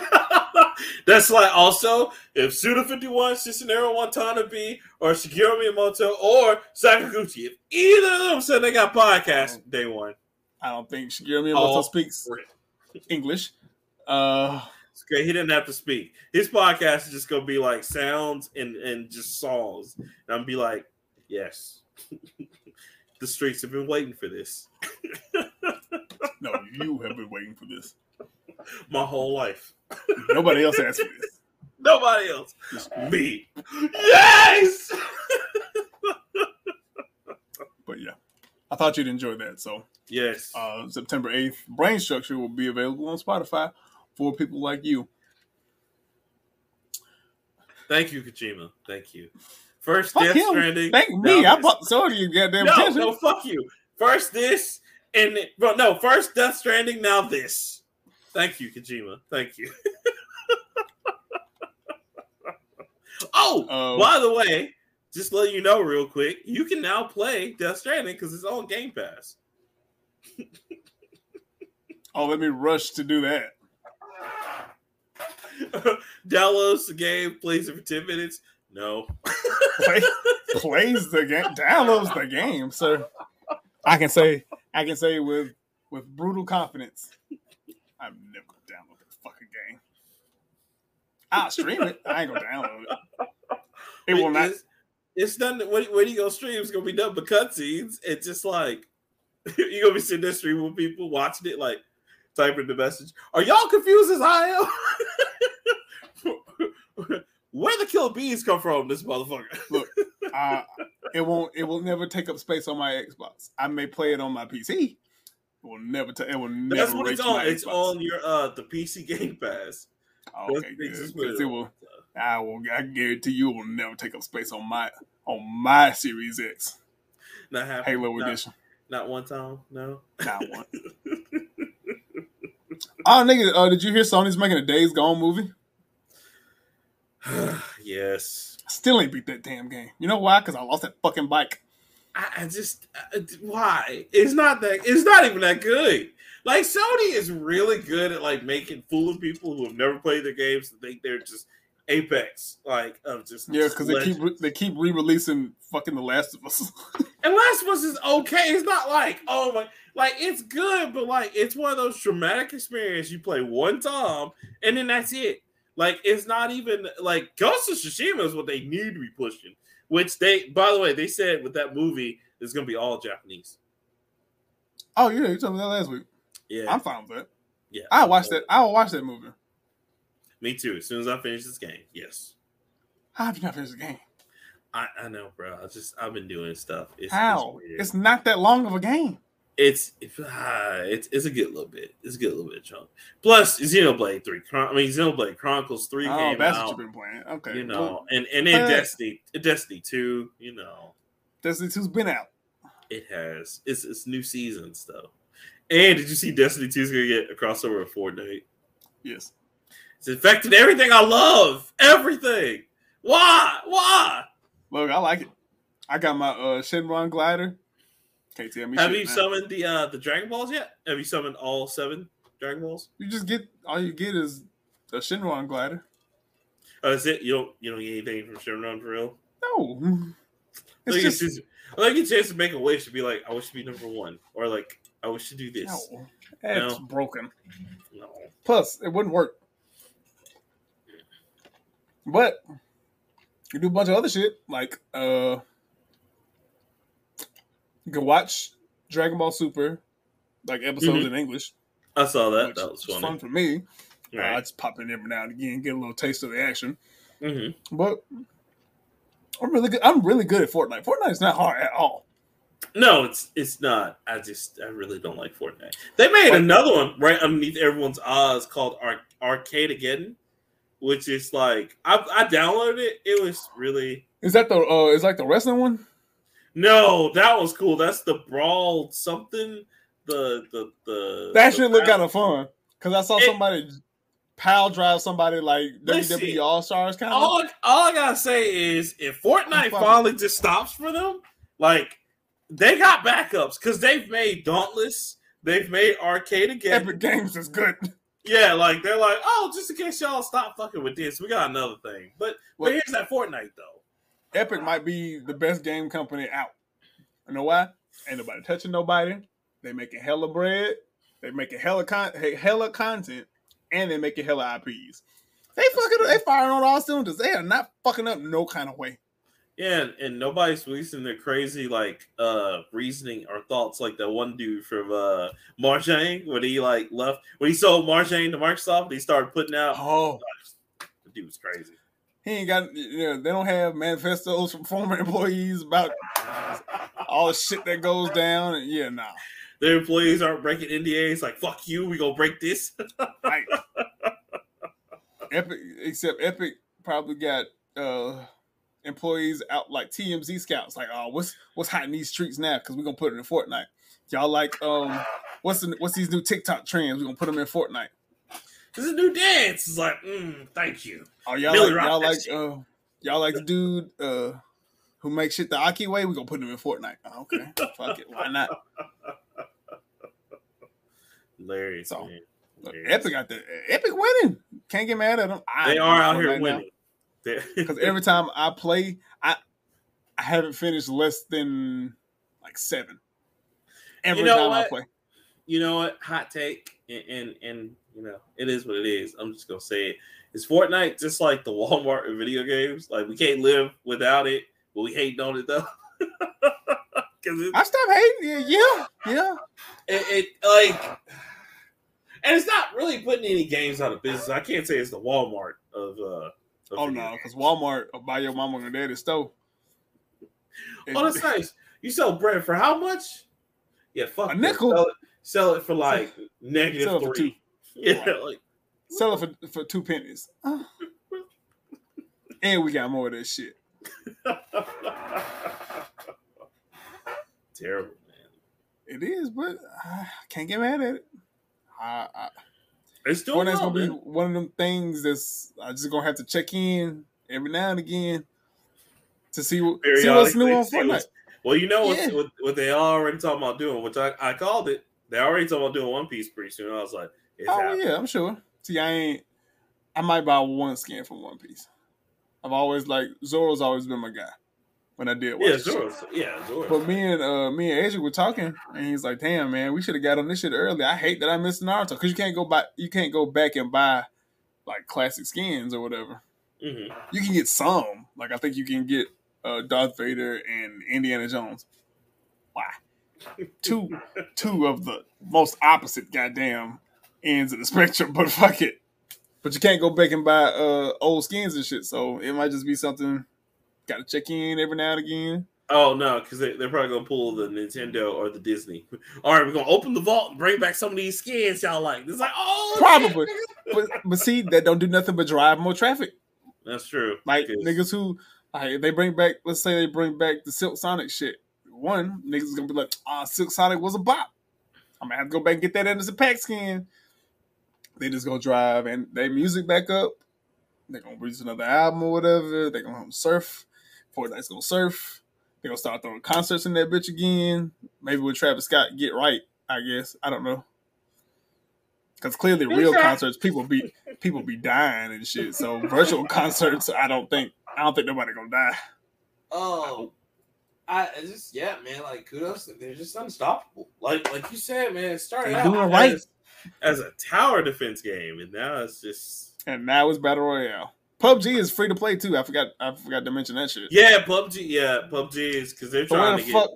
That's like also if Suda 51, Shinichiro Watanabe, or Shigeru Miyamoto, or Sakaguchi, if either of them said they got podcast day one. I don't think Shigeru Miyamoto Oh, speaks great. English. Uh, It's great. He didn't have to speak. His podcast is just gonna be like sounds and and just songs. And I'm be like, yes. the streets have been waiting for this no, you have been waiting for this. My whole life. Nobody else asked me this. Nobody else. Me. Yes. But yeah, I thought you'd enjoy that. So yes. uh, September 8th, Brain Structure will be available on Spotify for people like you. Thank you, Kojima. Thank you. First, Fuck Death him. Stranding. Thank me. Now I bought so you goddamn no, attention. no, fuck you. First this, and bro, no, first Death Stranding, now this. Thank you, Kojima. Thank you. oh, Uh, by the way, just let you know real quick, you can now play Death Stranding because it's on Game Pass. Oh, let me rush to do that. Downloads the game, plays it for 10 minutes. No. Play, plays the game, downloads the game, sir. I can say, I can say with with brutal confidence, I'm never gonna download this fucking game. I'll stream it. I ain't gonna download it. It will not. It's, it's nothing. When, when you go stream, it's gonna be nothing but cutscenes. It's just like you're gonna be sitting there streaming with people watching it, like typing the message. Are y'all confused as I am? Where the killer bees come from? This motherfucker. Look, uh, it won't. It will never take up space on my Xbox. I may play it on my PC. It will never. Ta- it will never. That's what it's on. It's on your uh the PC Game Pass. Okay, That's- good. it's just what 'Cause it it will. I will. I guarantee you, it will never take up space on my on my Series X Not happening. Halo not, Edition. Not one time. No. Not one. Oh, nigga, uh, did you hear Sony's making a Days Gone movie? yes. Still ain't beat that damn game. You know why? Because I lost that fucking bike. I, I just uh, why? It's not that. It's not even that good. Like Sony is really good at like making fool of people who have never played their games and think they're just apex like of just Yeah, because they keep re- they keep re-releasing fucking The Last of Us. And Last of Us is okay. It's not like oh my, like it's good, but like it's one of those traumatic experiences you play one time and then that's it. Like it's not even like Ghost of Tsushima is what they need to be pushing. Which they, by the way, they said with that movie it's gonna be all Japanese. oh yeah, you told me that last week. Yeah, I'm fine with that. yeah. I watched that. I will watch that movie. Me too. As soon as I finish this game, yes. How have you not finished the game? I, I know, bro. I just I've been doing stuff. It's, How? It's, weird. It's not that long of a game. It's it's, ah, it's it's a good little bit. It's a good little bit of chunk. Plus, Xenoblade Three. I mean, Xenoblade Chronicles Three Oh, that's out. what you've been playing. Okay, you know, Well, and and then Uh, Destiny, Destiny Two. You know, Destiny 2's been out. it has it's it's new seasons though. And did you see Destiny 2 is gonna get a crossover with Fortnite? Yes. It's infected everything I love. Everything. Why? Why? Look, I like it. I got my uh Shenron glider. Can't tell me. Have you summoned the uh the Dragon Balls yet? Have you summoned all seven Dragon Balls? You just get all you get is a Shenron glider. Oh, is it? You don't you don't get anything from Shenron for real? No, I it's think just it's just I like a chance to make a wish to be like, I wish to be number one, or like I wish to do this. no. It's No. broken. No. Plus, it wouldn't work. But you do a bunch of other shit like uh, you can watch Dragon Ball Super, like episodes Mhm. in English. I saw that. That was funny. fun for me. Uh, I just pop in every now and again, get a little taste of the action. hmm But I'm really good. I'm really good at Fortnite. Fortnite is not hard at all. No, it's it's not. I just I really don't like Fortnite. They made another one right underneath everyone's eyes called Ar- Arcade Again, which is like I, I downloaded it. It was really Is that the uh is like the wrestling one? No, that was cool. That's the brawl something. The the the That should look kind of fun. Cause I saw It- somebody pile drive somebody like Listen, WWE All Stars kind of. all, all I gotta say is if Fortnite finally just stops for them, like they got backups because they've made Dauntless, they've made Arcade again. Epic Games is good. Yeah, like they're like, oh, just in case y'all stop fucking with this, we got another thing. But Well- but here's that Fortnite though. Epic might be the best game company out. You know why? Ain't nobody touching nobody. They making hella bread. They making hella con- hella content, and they making hella IPs. They fucking they firing on all cylinders. They are not fucking up no kind of way. Yeah, and, and nobody's releasing their crazy like uh reasoning or thoughts like that one dude from uh Mojang when he like left when he sold Mojang to Microsoft, he started putting out Oh, the dude was crazy. He ain't got. You know, they don't have manifestos from former employees about all the shit that goes down. And yeah, nah. Their employees aren't breaking NDAs like fuck you, we gonna break this. Right. Epic, except Epic probably got uh employees out like TMZ scouts. Like, oh, what's what's hot in these streets now? Because we're gonna put it in Fortnite. Y'all like um, what's the, what's these new TikTok trends? We're gonna put them in Fortnite. This is a new dance. It's like, mm, thank you. Oh, y'all Really like y'all like uh, y'all like the dude uh who makes shit the Aki way? We're gonna put him in Fortnite. Oh, okay, fuck it, why not? Hilarious, So, man. Look, Epic got the Epic winning. Can't get mad at them. They are out here winning. Because every time I play, I I haven't finished less than like seven. Every know time I play, you know what? Hot take, and, and and you know it is what it is. I'm just gonna say it. Is Fortnite just like the Walmart of video games? Like we can't live without it, but we hate on it though. I stopped hating. Yeah, yeah, yeah. it, it like, and it's not really putting any games out of business. I can't say it's the Walmart of. uh of Oh no, because Walmart will buy your mama and daddy stove. Oh, that's nice. You sell bread for how much? Yeah, fuck A nickel. Sell it, sell it for like negative Sell it for three. Yeah, like Sell it for, for two pennies. And we got more of that shit. terrible, man. It is, but I can't get mad at it. I, I, It's doing Fortnite's well, gonna be one of them things that's I just gonna have to check in every now and again to see what see what's new on Fortnite. what's- Well, you know what, Yeah. what what they already talking about doing, which I, I called it. They already talking about doing One Piece pretty soon. I was like, it's Oh yeah, I'm sure. See, I ain't. I might buy one skin from One Piece. I've always like Zoro's always been my guy. When I did, watch Yeah. Zoro. Yeah, Zoro. But me and uh me and Asia were talking, and he's like, "Damn, man, we should have got on this shit early. I hate that I missed Naruto because you can't go buy, you can't go back and buy like classic skins or whatever. hmm You can get some, like I think you can get uh Darth Vader and Indiana Jones. Why? Two, two of the most opposite goddamn ends of the spectrum, but fuck it. But you can't go back and buy uh old skins and shit, so it might just be something. Got to check in every now and again. Oh no, because they, they're probably gonna pull the Nintendo or the Disney. All right, we're gonna open the vault and bring back some of these skins y'all like. It's like, oh, Probably. but but see, that don't do nothing but drive more traffic. That's true. Like 'Cause- niggas who, like, they bring back, let's say they bring back the Silk Sonic shit. One niggas is gonna be like, ah, Silk Sonic was a bop. I'm gonna have to go back and get that as a pack skin. They just gonna drive and their music back up. They're gonna release another album or whatever. They're gonna surf. Fortnite's gonna surf. They're gonna start throwing concerts in that bitch again. Maybe with Travis Scott get right. I guess I don't know. Because clearly, real Okay. concerts, people be people be dying and shit. So virtual concerts, I don't think I don't think nobody gonna die. Oh, I I just yeah, man. Like kudos, they're just unstoppable. Like like you said, man. It started They out doing right. as, as a tower defense game, and now it's just And now it's battle royale. PUBG is free to play too. I forgot I forgot to mention that shit. yeah, PUBG. Yeah, PUBG is because they're trying to the get. fuck?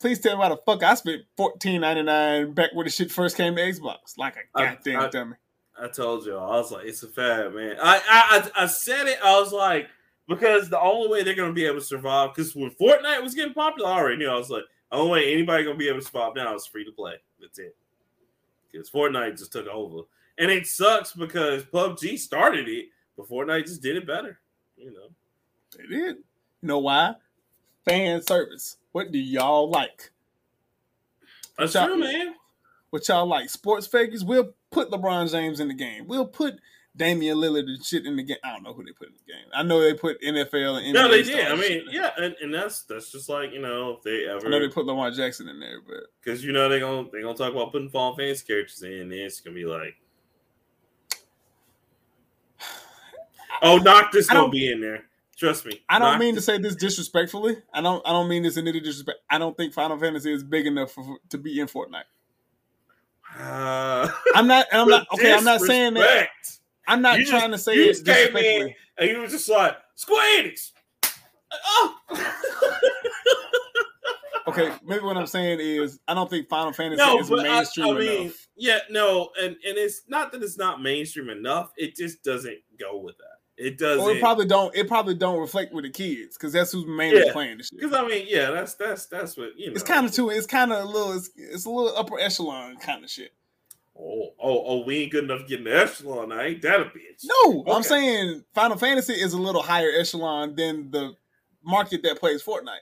Please tell me why the fuck I spent fourteen ninety nine back when the shit first came to Xbox. Like a I- goddamn I- dummy. I told you, I was like, it's a fad, man. I, I I I said it. I was like, because the only way they're gonna be able to survive, because when Fortnite was getting popular, I already knew. I was like, the only way anybody gonna be able to survive now is free to play. That's it. Because Fortnite just took over, and it sucks because PUBG started it, but Fortnite just did it better. You know, They did. You know why? Fan service. What do y'all like? that's Y'all- true, man. What y'all like? Sports figures? We'll put LeBron James in the game. We'll put Damian Lillard and shit in the game. I don't know who they put in the game. I know they put NFL and NBA No, they did. I mean, yeah, and, and that's that's just like you know, if they I know ever they put Lamar Jackson in there, but because you know they're gonna they're gonna talk about putting Final Fantasy characters in, and it's gonna be like, oh, Noctis gonna be in there. Trust me. I don't mean to say this disrespectfully. I don't. I don't mean this in any disrespect. I don't think Final Fantasy is big enough for, to be in Fortnite. Uh, I'm not. I'm not. Okay, I'm not saying that. Disrespect. I'm not You just- trying to say you it just came in and you were just like Square Enix. Oh, Okay, maybe what I'm saying is I don't think Final Fantasy no, is but I, mainstream I mean, enough. yeah, no, and and it's not that it's not mainstream enough. It just doesn't go with that. It doesn't. Or it probably don't. It probably don't reflect with the kids because that's who's mainly Yeah. playing the shit. Because I mean, yeah, that's that's that's what you know. It's kind of too. It's kind of a little. It's, it's a little upper echelon kind of shit. Oh, oh, oh, we ain't good enough to get the echelon. I ain't that a bitch. No, I'm saying Final Fantasy is a little higher echelon than the market that plays Fortnite.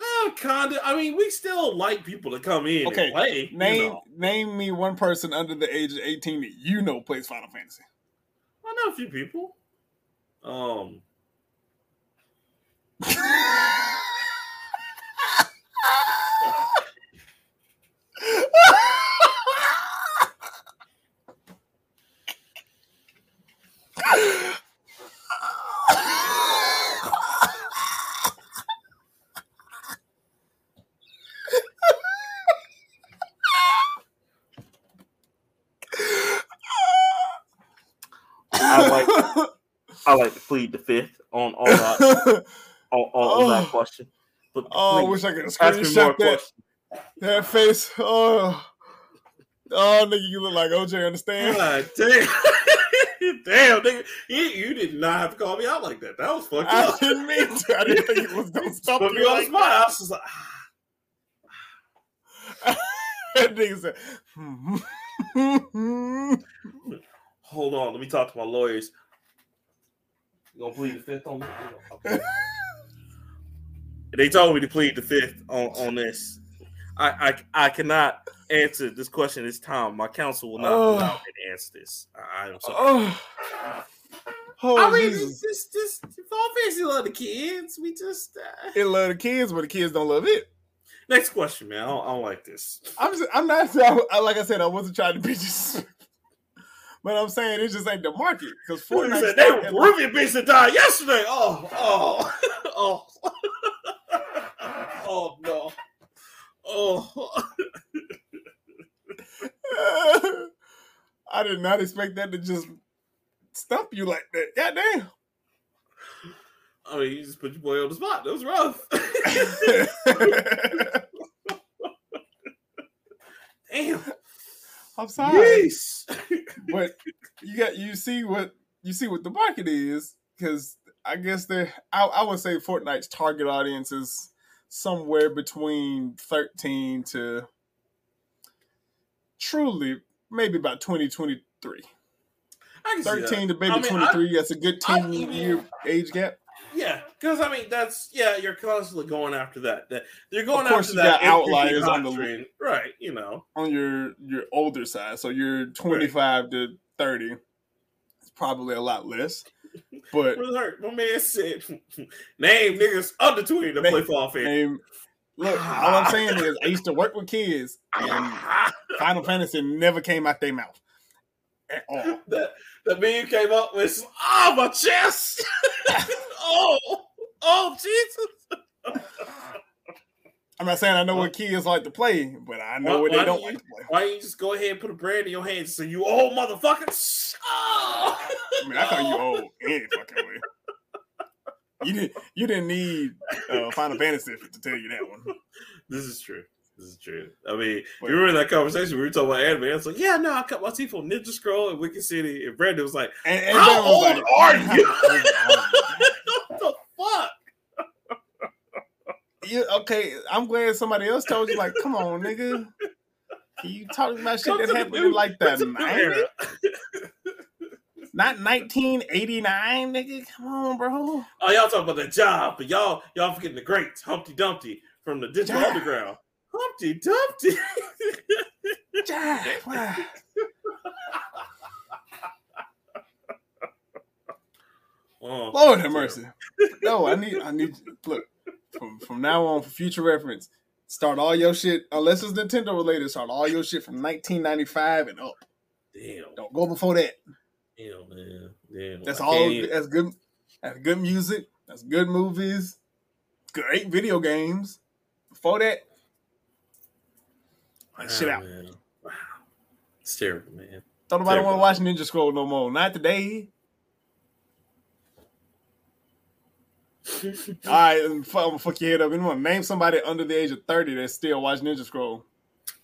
Uh, kinda. I mean, we still like people to come in Okay, and play. you Name know. name me one person under the age of 18 that you know plays Final Fantasy. I know a few people. Um, I like I like to plead the fifth on all that on, on, on that Oh. question. But oh, I wish I could screenshot that, questions. that face. Oh, oh, nigga, you look like OJ. Understand? God damn. Damn, nigga. You, you did not have to call me out like that. That was fucked I up. didn't mean to. I didn't think it was gonna stop me the like spot. I was just like, ah. that. nigga said, hmm. hold on. Let me talk to my lawyers. You gonna plead the fifth on this? Okay. they told me to plead the fifth on, on this. I, I I cannot answer this question this time. My counsel will not Oh. allow me to answer this. I, I'm sorry. Oh, oh I mean, Jesus. it's just, just Fall Fantasy love the kids. We just uh... It love the kids, but the kids don't love it. next question, man. I don't, I don't like this. I'm just, I'm not I, like I said, I wasn't trying to be just but I'm saying it just ain't the market because Fortnite Fortnite said they were Peruvian beings that died yesterday. Oh, oh, oh, oh no, oh. I did not expect that to just stump you like that. Goddamn. I mean, you just put your boy on the spot. That was rough. Damn. I'm sorry. Yes. but you got you see what you see what the market is because I guess they I, I would say Fortnite's target audience is somewhere between 13 to truly maybe about 2023 I can see that. 13 to maybe I mean, 23 that's a good 10 even- year age gap Yeah, because I mean that's yeah, you're constantly going after that. That you're going Of course after you that got outliers on the- right? You know, on your your older side so you're 25 to 30 it's probably a lot less but. My man said, "Name niggas under twenty to Name- play Fantasy." and look all i'm saying is i used to work with kids and Final Fantasy never came out their mouth at all. that the meme came up with oh my chest. oh, oh Jesus. I'm not saying I know what kids like to play, but I know Why- what they don't do like to play. Why don't you just go ahead and put a brand in your hands so you old motherfuckers? Oh. I mean, I call you old any fucking way. You didn't. You didn't need uh, Final Fantasy to tell you that one. This is true. This is true. I mean, But- you remember that conversation we were talking about anime? I was like, yeah, no, I cut my teeth on Ninja Scroll and Wicked City. And Brandon was like, And, and How old are you? "How old are what the fuck? you?" You- okay, I'm glad somebody else told you. Like, come on, nigga. You talking about shit that happened like the come to the new 90s, not 1989, nigga. Come on, bro. Oh, y'all talking about the job, but y'all y'all forgetting the greats, Humpty Dumpty from the Digital Job. Underground. Humpty Dumpty. Wow. oh, Lord have mercy. No, I need I need look from from now on for future reference. Start all your shit unless it's Nintendo related. Start all your shit from 1995 and up. Damn, Don't go before that. damn, man, damn. That's I all. even- That's good. That's good music. That's good movies. Great video games. Before that, Wow, shit out. Man. Wow, it's terrible, man. don't nobody want to watch Ninja Scroll no more. Not today. All right, I'm gonna fuck your head up. Anyone name somebody under the age of 30 that still watch Ninja Scroll?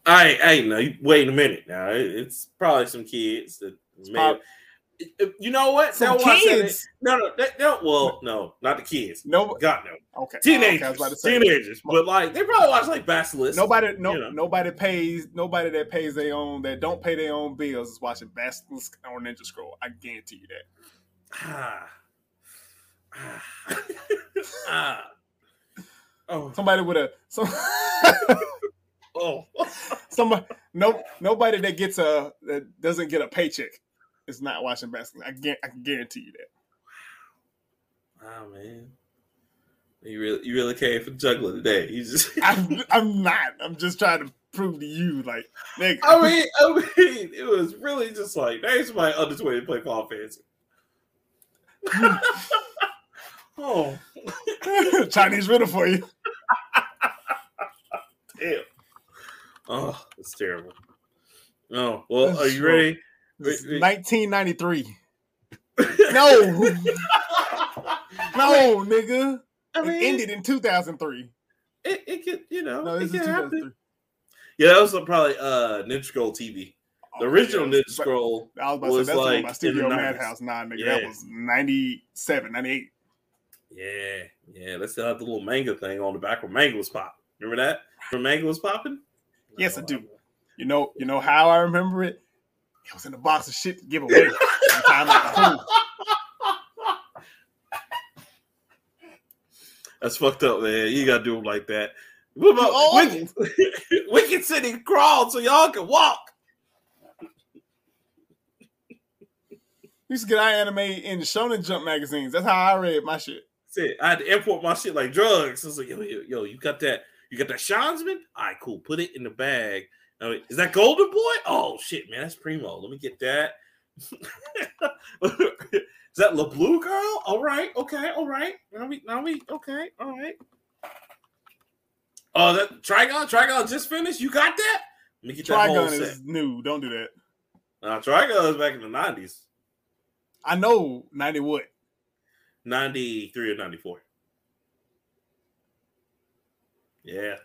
I hey, no, you- wait a minute now. It's probably some kids that may. you know what? Some kids. No, no, they'll, well, no, not the kids. No, God no, okay. teenagers, Okay, about to say. teenagers. But like, they probably watch like Basilisk. Nobody, no, you know. nobody pays. Nobody that pays their own, that don't pay their own bills, is watching Basilisk or Ninja Scroll. I guarantee you that. Ah. Ah. Oh, Somebody with a some, oh. somebody, no, nobody that gets a that doesn't get a paycheck is not watching basketball. I can, I can guarantee you that. Wow, man. You really, you really came for juggler today. You just. I'm, I'm not. I'm just trying to prove to you, like, nigga. I mean, I mean, it was really just like name somebody under twenty to play Final Fantasy. oh, Chinese riddle for you. damn. Oh, it's terrible. Oh, well, That's are you ready? Wait, wait. 1993. No, no, nigga. I It ended in 2003. it, it could, you know, No, it is happen. 2003. Yeah, that was probably uh Ninja Scroll TV. The original yeah. Ninja Scroll I was about to say that's like in Studio Madhouse. Nah, nigga, Yeah. that was 97, 98. Yeah, yeah. They still have the little manga thing on the back where manga was popping. Remember that? When manga was popping? Yes, I do. You know, you know how I remember it? It was in a box of shit to give away. Sometime at the pool. That's fucked up, man. You gotta do them like that. What about oh. old. Wicked? Wicked City crawled so y'all can walk. We used to get our anime in Shonen Jump magazines. That's how I read my shit. Said I had to import my shit like drugs. I was like, yo, yo, yo, you got that? You got that Shansman? All right, cool. Put it in the bag. Mean, is that Golden Boy? Oh shit, man, that's Primo. Let me get that. is that La Blue Girl? All right, okay, all right. Now we, now we, okay, all right. Oh, that Trigun, Trigun just finished. You got that? Let me get that whole set. is new. Don't do that. Now, Trigun is back in the nineties, I know 90 what? Ninety three or ninety four. Yeah.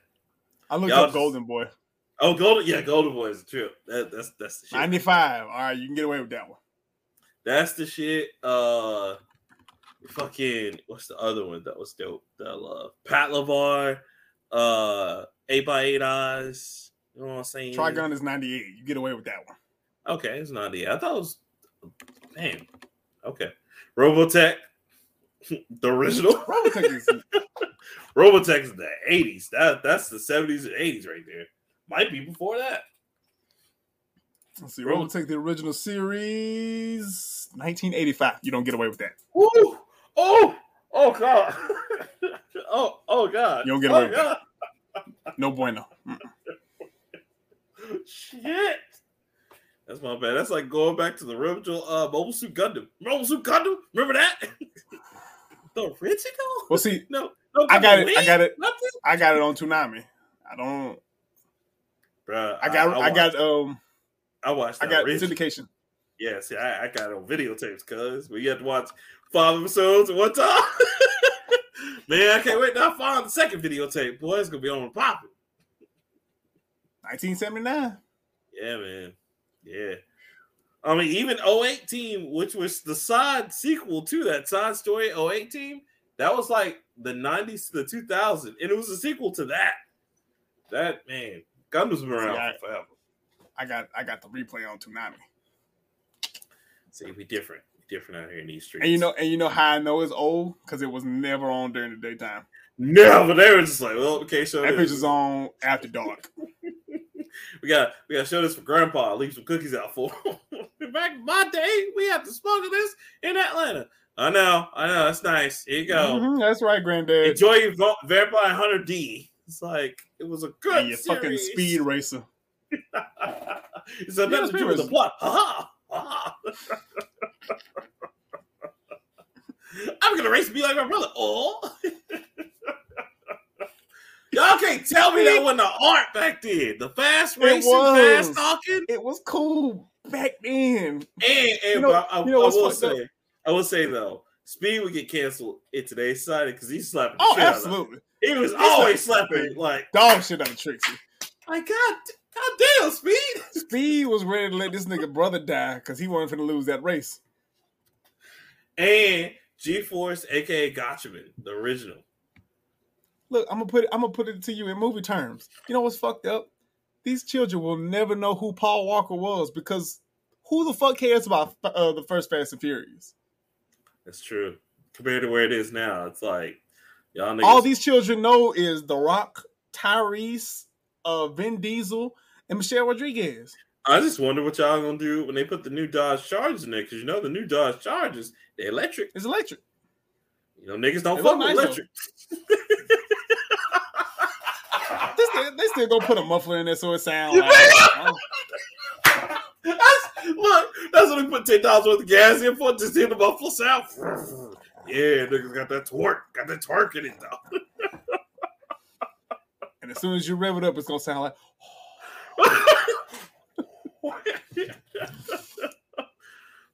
I looked Y'all up just- Golden Boy. Oh, Golden, yeah, Golden Boy is a trip. That, that's that's the shit. 95. All right, you can get away with that one. That's the shit. Uh, fucking what's the other one that was dope? That I love Patlabor, uh, Eight by Eight Eyes. You know what I'm saying? Trigun is 98. You get away with that one. Okay, it's not the. I thought it was. Damn. Okay. Robotech, the original. Robotech is Robotech is the 80s. That that's the 70s and 80s right there. Might be before that. let's see, Robo- Robotech the original series 1985. You don't get away with that. Woo! Oh! Oh god! oh! Oh god! You don't get oh, away with god. No bueno. Mm. Shit! That's my bad. That's like going back to the original uh, Mobile Suit Gundam. Mobile Suit Gundam. Remember that? The original? Well, see, No, no. I got it. I got it. Nothing. I got it on Toonami. I don't. Bruh, I got. I, watched- got. Um. I watched. I got original. syndication. Yeah, see, I, I got it on videotapes, cuz we had to watch five episodes at one time. Man, I can't wait to find the second videotape. Boy, it's gonna be on popping. 1979. Yeah, man. Yeah. I mean, even 08 team, which was the side sequel to that side story 08 team, that was like the 90s to the 2000s, and it was a sequel to that. That man, Gundam's been around See, I- for forever. I got. I got the replay on Toonami. See, we different. We different Different out here in these streets. And you know. And you know how I know it's old because it was never on during the daytime. no, but they were just like, well, okay, so That picture's on after dark. we got we got to show this for Grandpa. Leave some cookies out for him. Back in my day, we had to smuggle this in Atlanta. I know, I know, that's nice. Here you go. Mhm, that's right, Granddad. Enjoy your Va- Vampire Hunter D. It's like it was a good And your fucking speed racer. it's a Speed do the plot. Ha ha. I'm gonna race me like my brother. Oh, y'all can't tell me that wasn't the art back then. The fast racing, fast talking, It was cool back then. and, and You know- I, I, you know I will fucked up? say, I will say though, Speed would get canceled in today's society because he's slapping. Oh, shit out of it. absolutely. He was He's always slapping slapping like, Dog shit out of Trixie. like God, God damn, Speed. Speed was ready to let this nigga brother die because he wasn't finna lose that race. and G Force, aka Gatchaman, the original. Look, I'm gonna put it. I'm gonna put it to you in movie terms. You know what's fucked up? These children will never know who Paul Walker was because who the fuck cares about uh, the first Fast and Furious? That's true. Compared to where it is now, it's like y'all niggas. All these children know is The Rock, Tyrese, uh, Vin Diesel, and Michelle Rodriguez. I just wonder what y'all gonna do when they put the new Dodge Chargers in there, because you know the new Dodge Chargers, they're electric. It's electric. You know niggas don't They fuck with nice, electric. They still, they still gonna put a muffler in there so it sounds like. oh, That's, look, that's what we put ten dollars worth of gas in for, just hear the muffler sound. Yeah, niggas got that twerk, got that twerk in it though. and as soon as you rev it up, it's gonna sound like.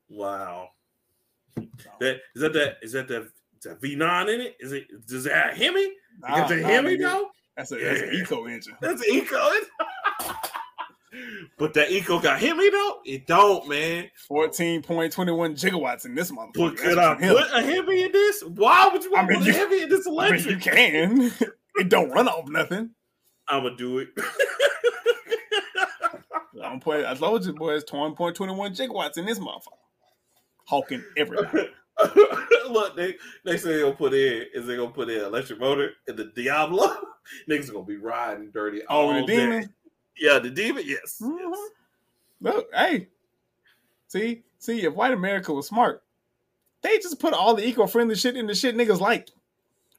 wow. That is that that is that that that V nine in it? Is it does it have Hemi? You got the Nah, nah, Hemi though? That's a that's an eco engine. That's an eco. but that eco got Hemi though? It don't, man. Fourteen point twenty one gigawatts in this motherfucker. But could I put a Hemi in this? Why would you want I mean, to put a Hemi in this I mean, electric? you can. it don't run off nothing. I'm gonna do it. I'm put. I told you, boys. Twenty point twenty one gigawatts in this motherfucker. Hawking everybody. Look, they they say they gonna put in is they gonna put in electric motor in the Diablo. Niggas gonna be riding dirty. Oh, all the day. demon. Yeah, the demon. Yes. Mhm. yes. Look, hey, see, see, if white America was smart, they just put all the eco-friendly shit in the shit niggas like.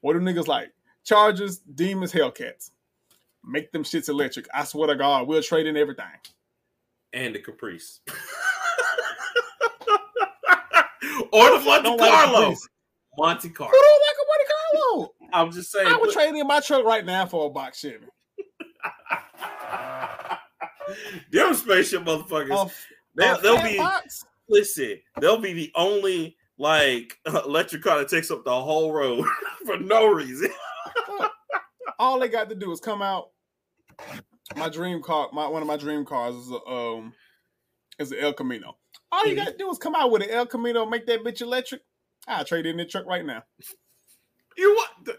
What do niggas like? Chargers, demons, Hellcats. Make them shits electric. I swear to God, we'll trade in everything. And the Caprice. or the Monte Don't like Carlo. Who don't like Monte Carlo? I'm just saying. I would put- trade in my truck right now for a box Chevy. Them spaceship motherfuckers. A, they'll, they'll be box. listen. They'll be the only like electric car that takes up the whole road for no reason. All they got to do is come out. My dream car, my one of my dream cars is a um is the El Camino. All you Mhm. got to do is come out with an El Camino, make that bitch electric. I'll trade in the truck right now. You what? the-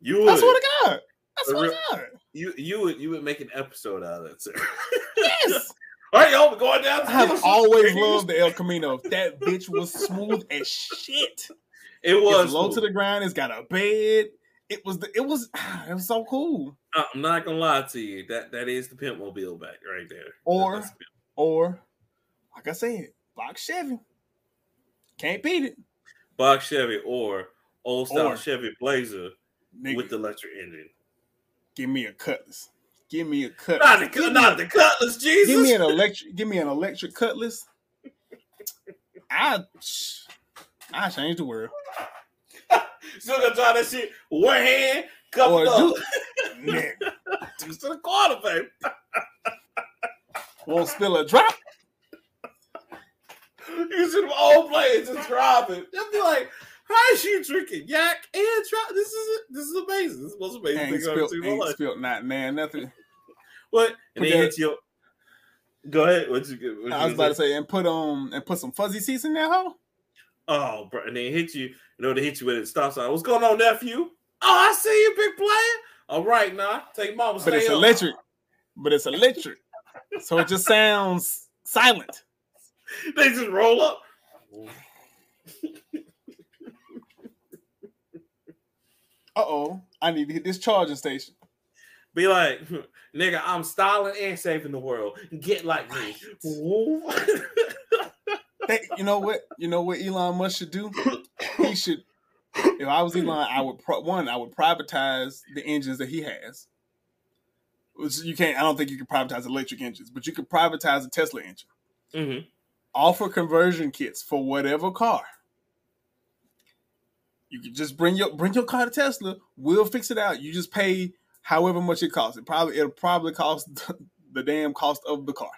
You I would. swear to God. I swear to? God. You you would you would make an episode out of it, sir. Yes. All right, y'all, we're going down. I have always loved the El Camino. That bitch was smooth as shit. It It's was low to the ground. It's got a bed. It was the, it was it was so cool. I'm not gonna lie to you. That that is the pimp mobile back right there. Or- the. Or like I said, box Chevy. Can't beat it. box Chevy or old style Or- Chevy Blazer Nigga, with the electric engine. give me a cutlass. Give me a cutlass. Not the give, me, not the Cutlass, Jesus. give me an electric. Give me an electric cutlass. I I change the world. Still gonna try that shit. One hand, couple Or of do nigga, two to the corner, baby. won't spill a drop. You see them old players just driving. They'll be like, "How is you drinking yak and try? This is this is amazing. This is the most amazing Ain't thing I've ever spilled, seen in my ain't life." spilled not man nothing. What? And Put then hit your. Go ahead. What you? What you I was gonna about to say and put on and put some fuzzy seats in that hole. Oh, bro, and they hit you. You know they hit you with it. stop sign. What's going on, nephew? Oh, I see you, big player. All right, now take mama. But it's up. electric. But it's electric. So it just sounds silent. They just roll up. Uh oh. I need to hit this charging station. Be like, nigga, I'm styling and saving the world. Get like me. They, you know what? You know what Elon Musk should do? He should. If I was Elon, I would pro- one. I would privatize the engines that he has. Which you can't. I don't think you can privatize electric engines, but you could privatize a Tesla engine. Mhm. Offer conversion kits for whatever car. You can just bring your bring your car to Tesla. We'll fix it out. You just pay however much it costs. It probably it'll probably cost the damn cost of the car.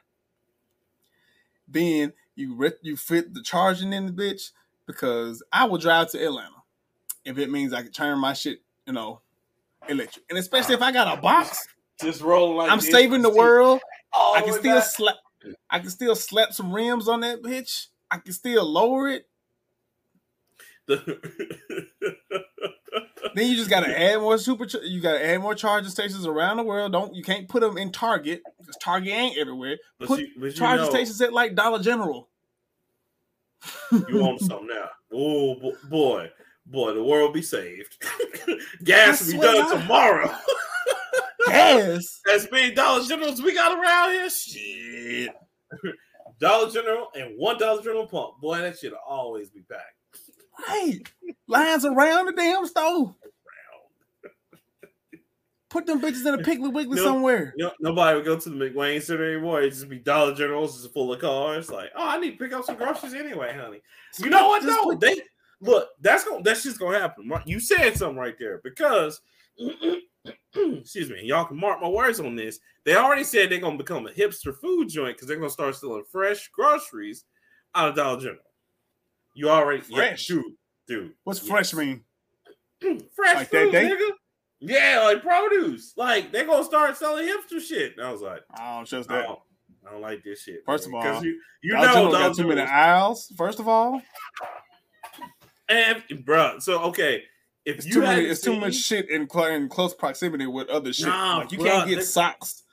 Then you re- you fit the charging in the bitch because I will drive to Atlanta if it means I can turn my shit, you know, electric. And especially if I got a box, Just roll like I'm saving the world. All I can still slap. I can still slap some rims on that bitch. I can still lower it. Then you just gotta add more super. Ch- you gotta add more charging stations around the world. Don't you can't put them in Target because Target ain't everywhere. But Put you, but charging know, stations at like Dollar General. you want something now. Oh boy, boy, the world be saved. Gas will be done God. tomorrow. Gas. As many Dollar Generals we got around here, shit. Dollar General and one Dollar General pump. Boy, that shit'll always be packed. Right. Lines around the damn store. Put them bitches in a Piggly Wiggly No. somewhere. No, nobody would go to the McWane Center anymore. It'd just be Dollar Generals just full of cars. Like, oh, I need to pick up some groceries anyway, honey. You know what? No, put- they look. That's gonna. That's just gonna happen. You said something right there because, excuse me. Y'all can mark my words on this. They already said they're gonna become a hipster food joint because they're gonna start selling fresh groceries out of Dollar General. You already yeah, Fresh? dude, dude. What's yes. fresh mean? fresh Like that food, day? nigga. Yeah, like produce. Like they're gonna start selling hipster shit. And I was like, I don't trust I that. don't, I don't like this shit. First of man. 'Cause all, you, you Dollar know, got too many aisles. First of all, and bro. So okay, if it's you too many. hadn't It's too much shit in, cl- in close proximity with other shit. Nah, like you bruh, can't get they- socks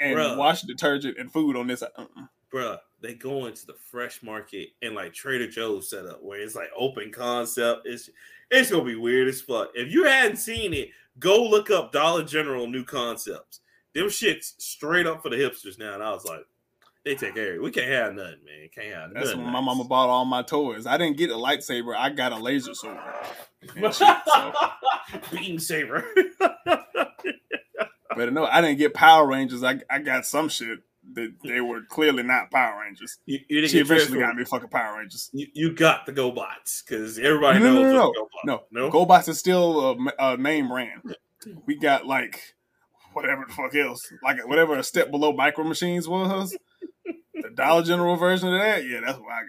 and Bruh. wash detergent and food on this. Uh-uh. bruh. They go into the fresh market and like Trader Joe's set up where it's like open concept. It's it's gonna be weird as fuck. If you hadn't seen it, go look up Dollar General new concepts. Them shits straight up for the hipsters now. And I was like, they take care of. We can't have nothing, man. Can't have That's nothing. when my mama bought all my toys. I didn't get a lightsaber. I got a laser sword. Shit, so- Beam saber. But no, I didn't get Power Rangers. I I got some shit that they were clearly not Power Rangers. you, you didn't She get eventually got me fucking Power Rangers. You, you got the GoBots because everybody No, no, knows no, the GoBots. No, no. GoBots is still a, a name brand. We got like whatever the fuck else, like whatever a step below Micro Machines was. the Dollar General version of that, yeah, that's what I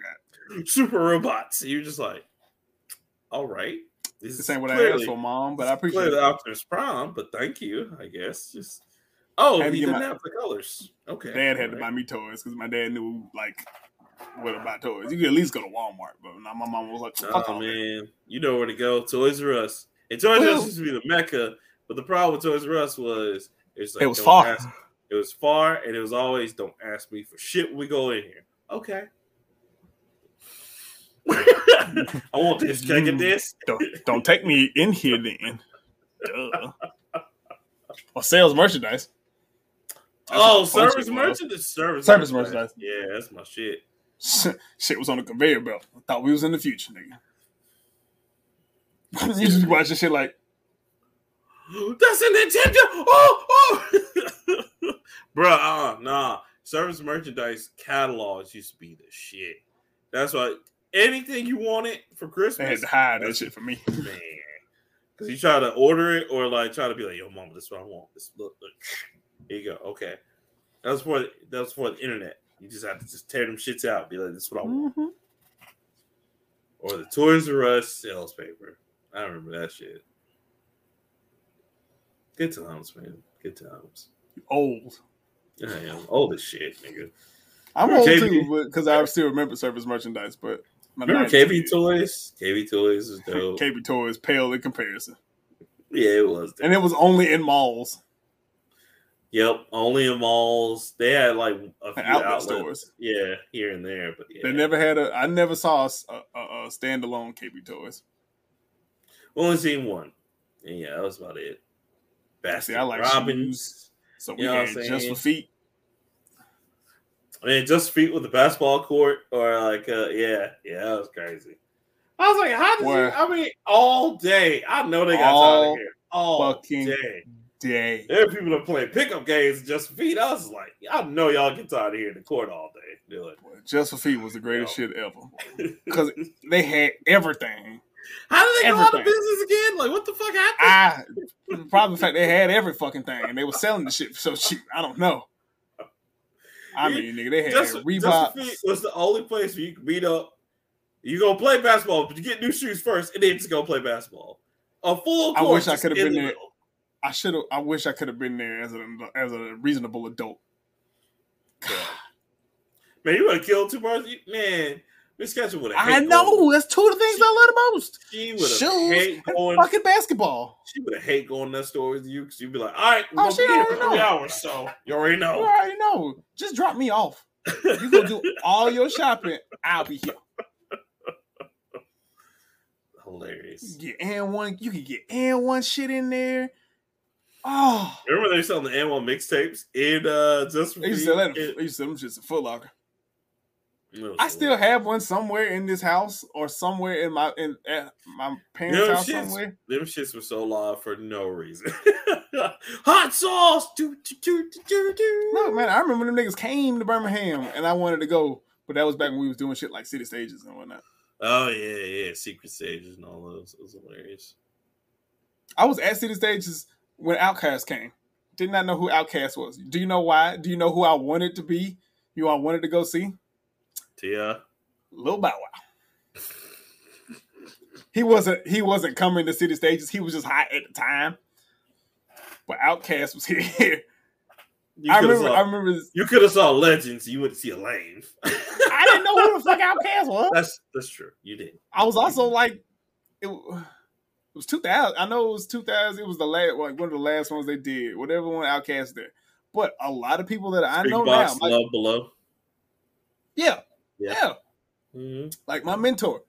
got. super robots. You're just like, all right. This This is ain't what I asked for, mom, but I appreciate clearly it. Optimus Prime, but thank you, I guess. Just oh, to get didn't my- have the colors. Okay, Dad had to buy me toys because my dad knew like what about toys. You could at least go to Walmart, but now my mom was like, "Fuck Oh all that." man, you know where to go. Toys R Us. And Toys R Us used to be the mecca, but the problem with Toys R Us was it's like It was far. ask- it was far, and it was always don't ask me for shit when we go in here. Okay. I want this. Can I get this? Don't, don't take me in here then. Duh. Or sales merchandise. Oh, what the fun service merchandise. Service, Service merchandise. Yeah, that's my shit. Shit was on the conveyor belt. I thought we was in the future, nigga. you just watch this shit like, That's a Nintendo. Oh, oh. Bruh, uh, nah. Service merchandise catalogs used to be the shit. That's why anything you wanted for Christmas, they had to hide that shit for me. man. Because you try to order it or like try to be like, yo, mama, this is what I want. This look, look. Here you go. Okay. That was for that was for the internet. You just have to just tear them shits out. Be like, this is what I want. Mhm. Or the Toys R Us sales paper. I remember that shit. Good times, man. Good times. You old. I am old as shit, nigga. I'm Remember old KB? too, because I still remember service merchandise, but my Remember 90s KB Toys? KB Toys is dope. KB Toys pale in comparison. yeah, it was. And it was only in malls Yep, only in malls. They had like a few outlet outlets. stores. Yeah, here and there, but yeah. They never had a. I never saw a standalone KB Toys. Only seen one. And yeah, that was about it. Basket See, I like Robbins. so we You know had just for feet. I mean, just feet with the basketball court, or like, uh, yeah, yeah, that was crazy. I was like, how did Boy. you? I mean, all day. I know they got tired All of here. All fucking day. Day. There are people that play pickup games just for feet. I was like, I know y'all get tired of hearing the court all day. Like, Just for feet was the greatest shit ever because they had everything. how did they go out of business again? Like, what the fuck happened? I probably the fact they had every fucking thing and they were selling the shit so cheap. I don't know. I mean, nigga, they had just, Reebok. just for feet was the only place where you could beat up. You gonna play basketball, but you get new shoes first, and then just go play basketball. A full I wish I could've been the there. middle. I should have. I wish I could have been there as a as a reasonable adult. Man, you would have killed two birds. Man, Miss Ketchum would have. I know that's two of the things I love the most. She would have hate going. fucking basketball. She would have hate going that store with you because you'd be like, "All right, we're Oh, gonna she be here for already three know. hours, so you already know. You already know. Just drop me off. You go do all your shopping. I'll be here. Hilarious. Get and one. You can get and one shit in there. Oh, Remember they were selling the AND1 mixtapes in uh just for they used to Feet? sell that. They used to sell them shits in Foot Locker. I still have one somewhere in this house or somewhere in my in at my parents' know, house shit's- somewhere. Them shits were so loud for no reason. Hot sauce. Do, do, do, do, do, do. No, man, I remember them niggas came to Birmingham and I wanted to go, but that was back when we was doing shit like city stages and whatnot. Oh yeah, yeah, secret stages and all those. It was hilarious. I was at city stages when Outkast came. Did not know who Outkast was. Do you know why? Do you know who I wanted to be? You I wanted to go see? Tia. Lil Bow Wow. He wasn't he wasn't coming to city stages. He was just hot at the time. But Outkast was here. You I remember saw- I remember this- You could have saw Legends. You wouldn't see a lame. I didn't know who the fuck Outkast was. That's that's true. You didn't. I was also like, it, it was 2000. I know it was 2000. It was the last, like one of the last ones they did. Whatever one Outkast did. But a lot of people that I know now, like, Love Below. Yeah, Yeah. yeah. Mhm. Like my mentor,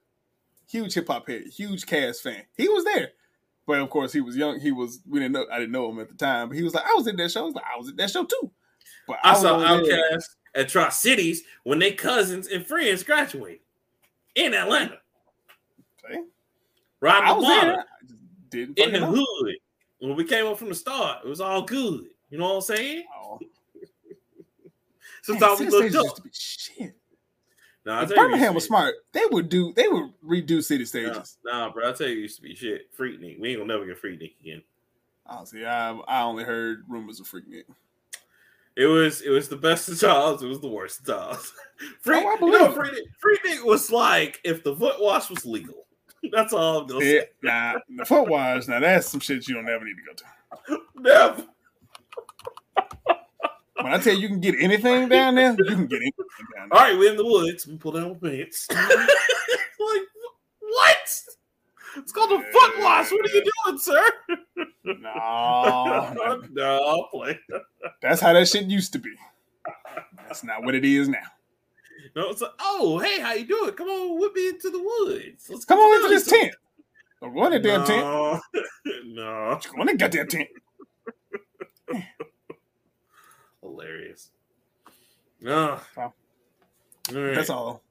huge hip hop head, huge Cass fan. He was there, but of course he was young. He was we didn't know. I didn't know him at the time, but he was like, I was in that show. I was like, I was at that show too. But I was saw Outkast at Tri Cities when they cousins and friends graduated in Atlanta. See? Riding I was there. I just didn't in the fucking know. hood. When we came up from the start, it was all good. You know what I'm saying? Oh, Sometimes man, we looked up. used to be shit. Nah, If tell you, it Birmingham was smart, they would do. They would redo city stages. Nah, nah, bro, I tell you, it used to be shit. Freaknik. We ain't gonna never get Freaknik again. Oh, see, I I only heard rumors of Freaknik. It was it was the best of times. It was the worst of times. Freak, Oh, I you know, Freaknik, Freaknik was like if the foot wash was legal. That's all I'm gonna Yeah, say. nah, the foot wash. Now that's some shit you don't ever need to go to. Never. When I tell you you can get anything down there, you can get anything down there. right, we're in the woods. We pull down my pants. like what? It's called a foot wash. What are you doing, sir? No, no, I'll play. that's how that shit used to be. That's not what it is now. No, it's like, oh, hey, how you doing? Come on with me into the woods. Let's Come on into this something." tent. Don't go in that damn tent. No, no, Go in that goddamn tent. hilarious. No, all right. That's all.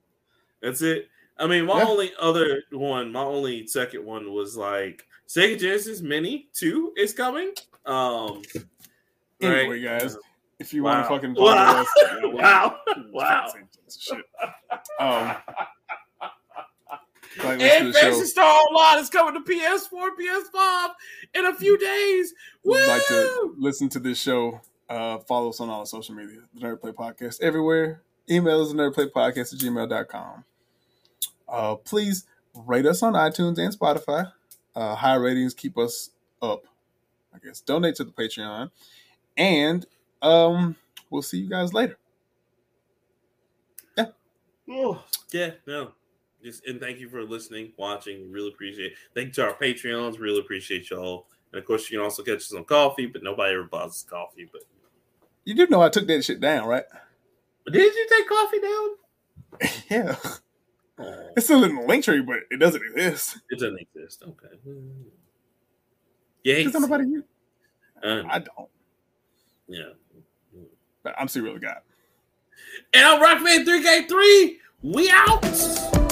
That's it. I mean, my only other one, my only second one was like Sega Genesis Mini 2 is coming. Um Anyway, right? guys, if you Wow. want to fucking Wow. us, wow. Wow. Shit. Um, like listen to And. Phantasy Star Online is coming to PS4, PS5 in a few days. Woo! would like to listen to this show, uh, follow us on all social media, the Nerd Plate Podcast, everywhere. Email us at nerdplatepodcast at gmail.com. Uh, please rate us on iTunes and Spotify. Uh, high ratings keep us up. I guess donate to the Patreon. And um, we'll see you guys later. Oh, yeah, no. Just and thank you for listening, watching. Really appreciate it. Thank you to our Patreons. Really appreciate y'all. And of course, you can also catch us on Ko-fi, but nobody ever buys us coffee. But You do know I took that shit down, right? did you take Ko-fi down? yeah. Oh, It's still in the Linktree, but it doesn't exist. it doesn't exist. Okay. Yeah, Because nobody uh, I don't. yeah. But I'm still really got. And I'm Rockman 3K3. We out.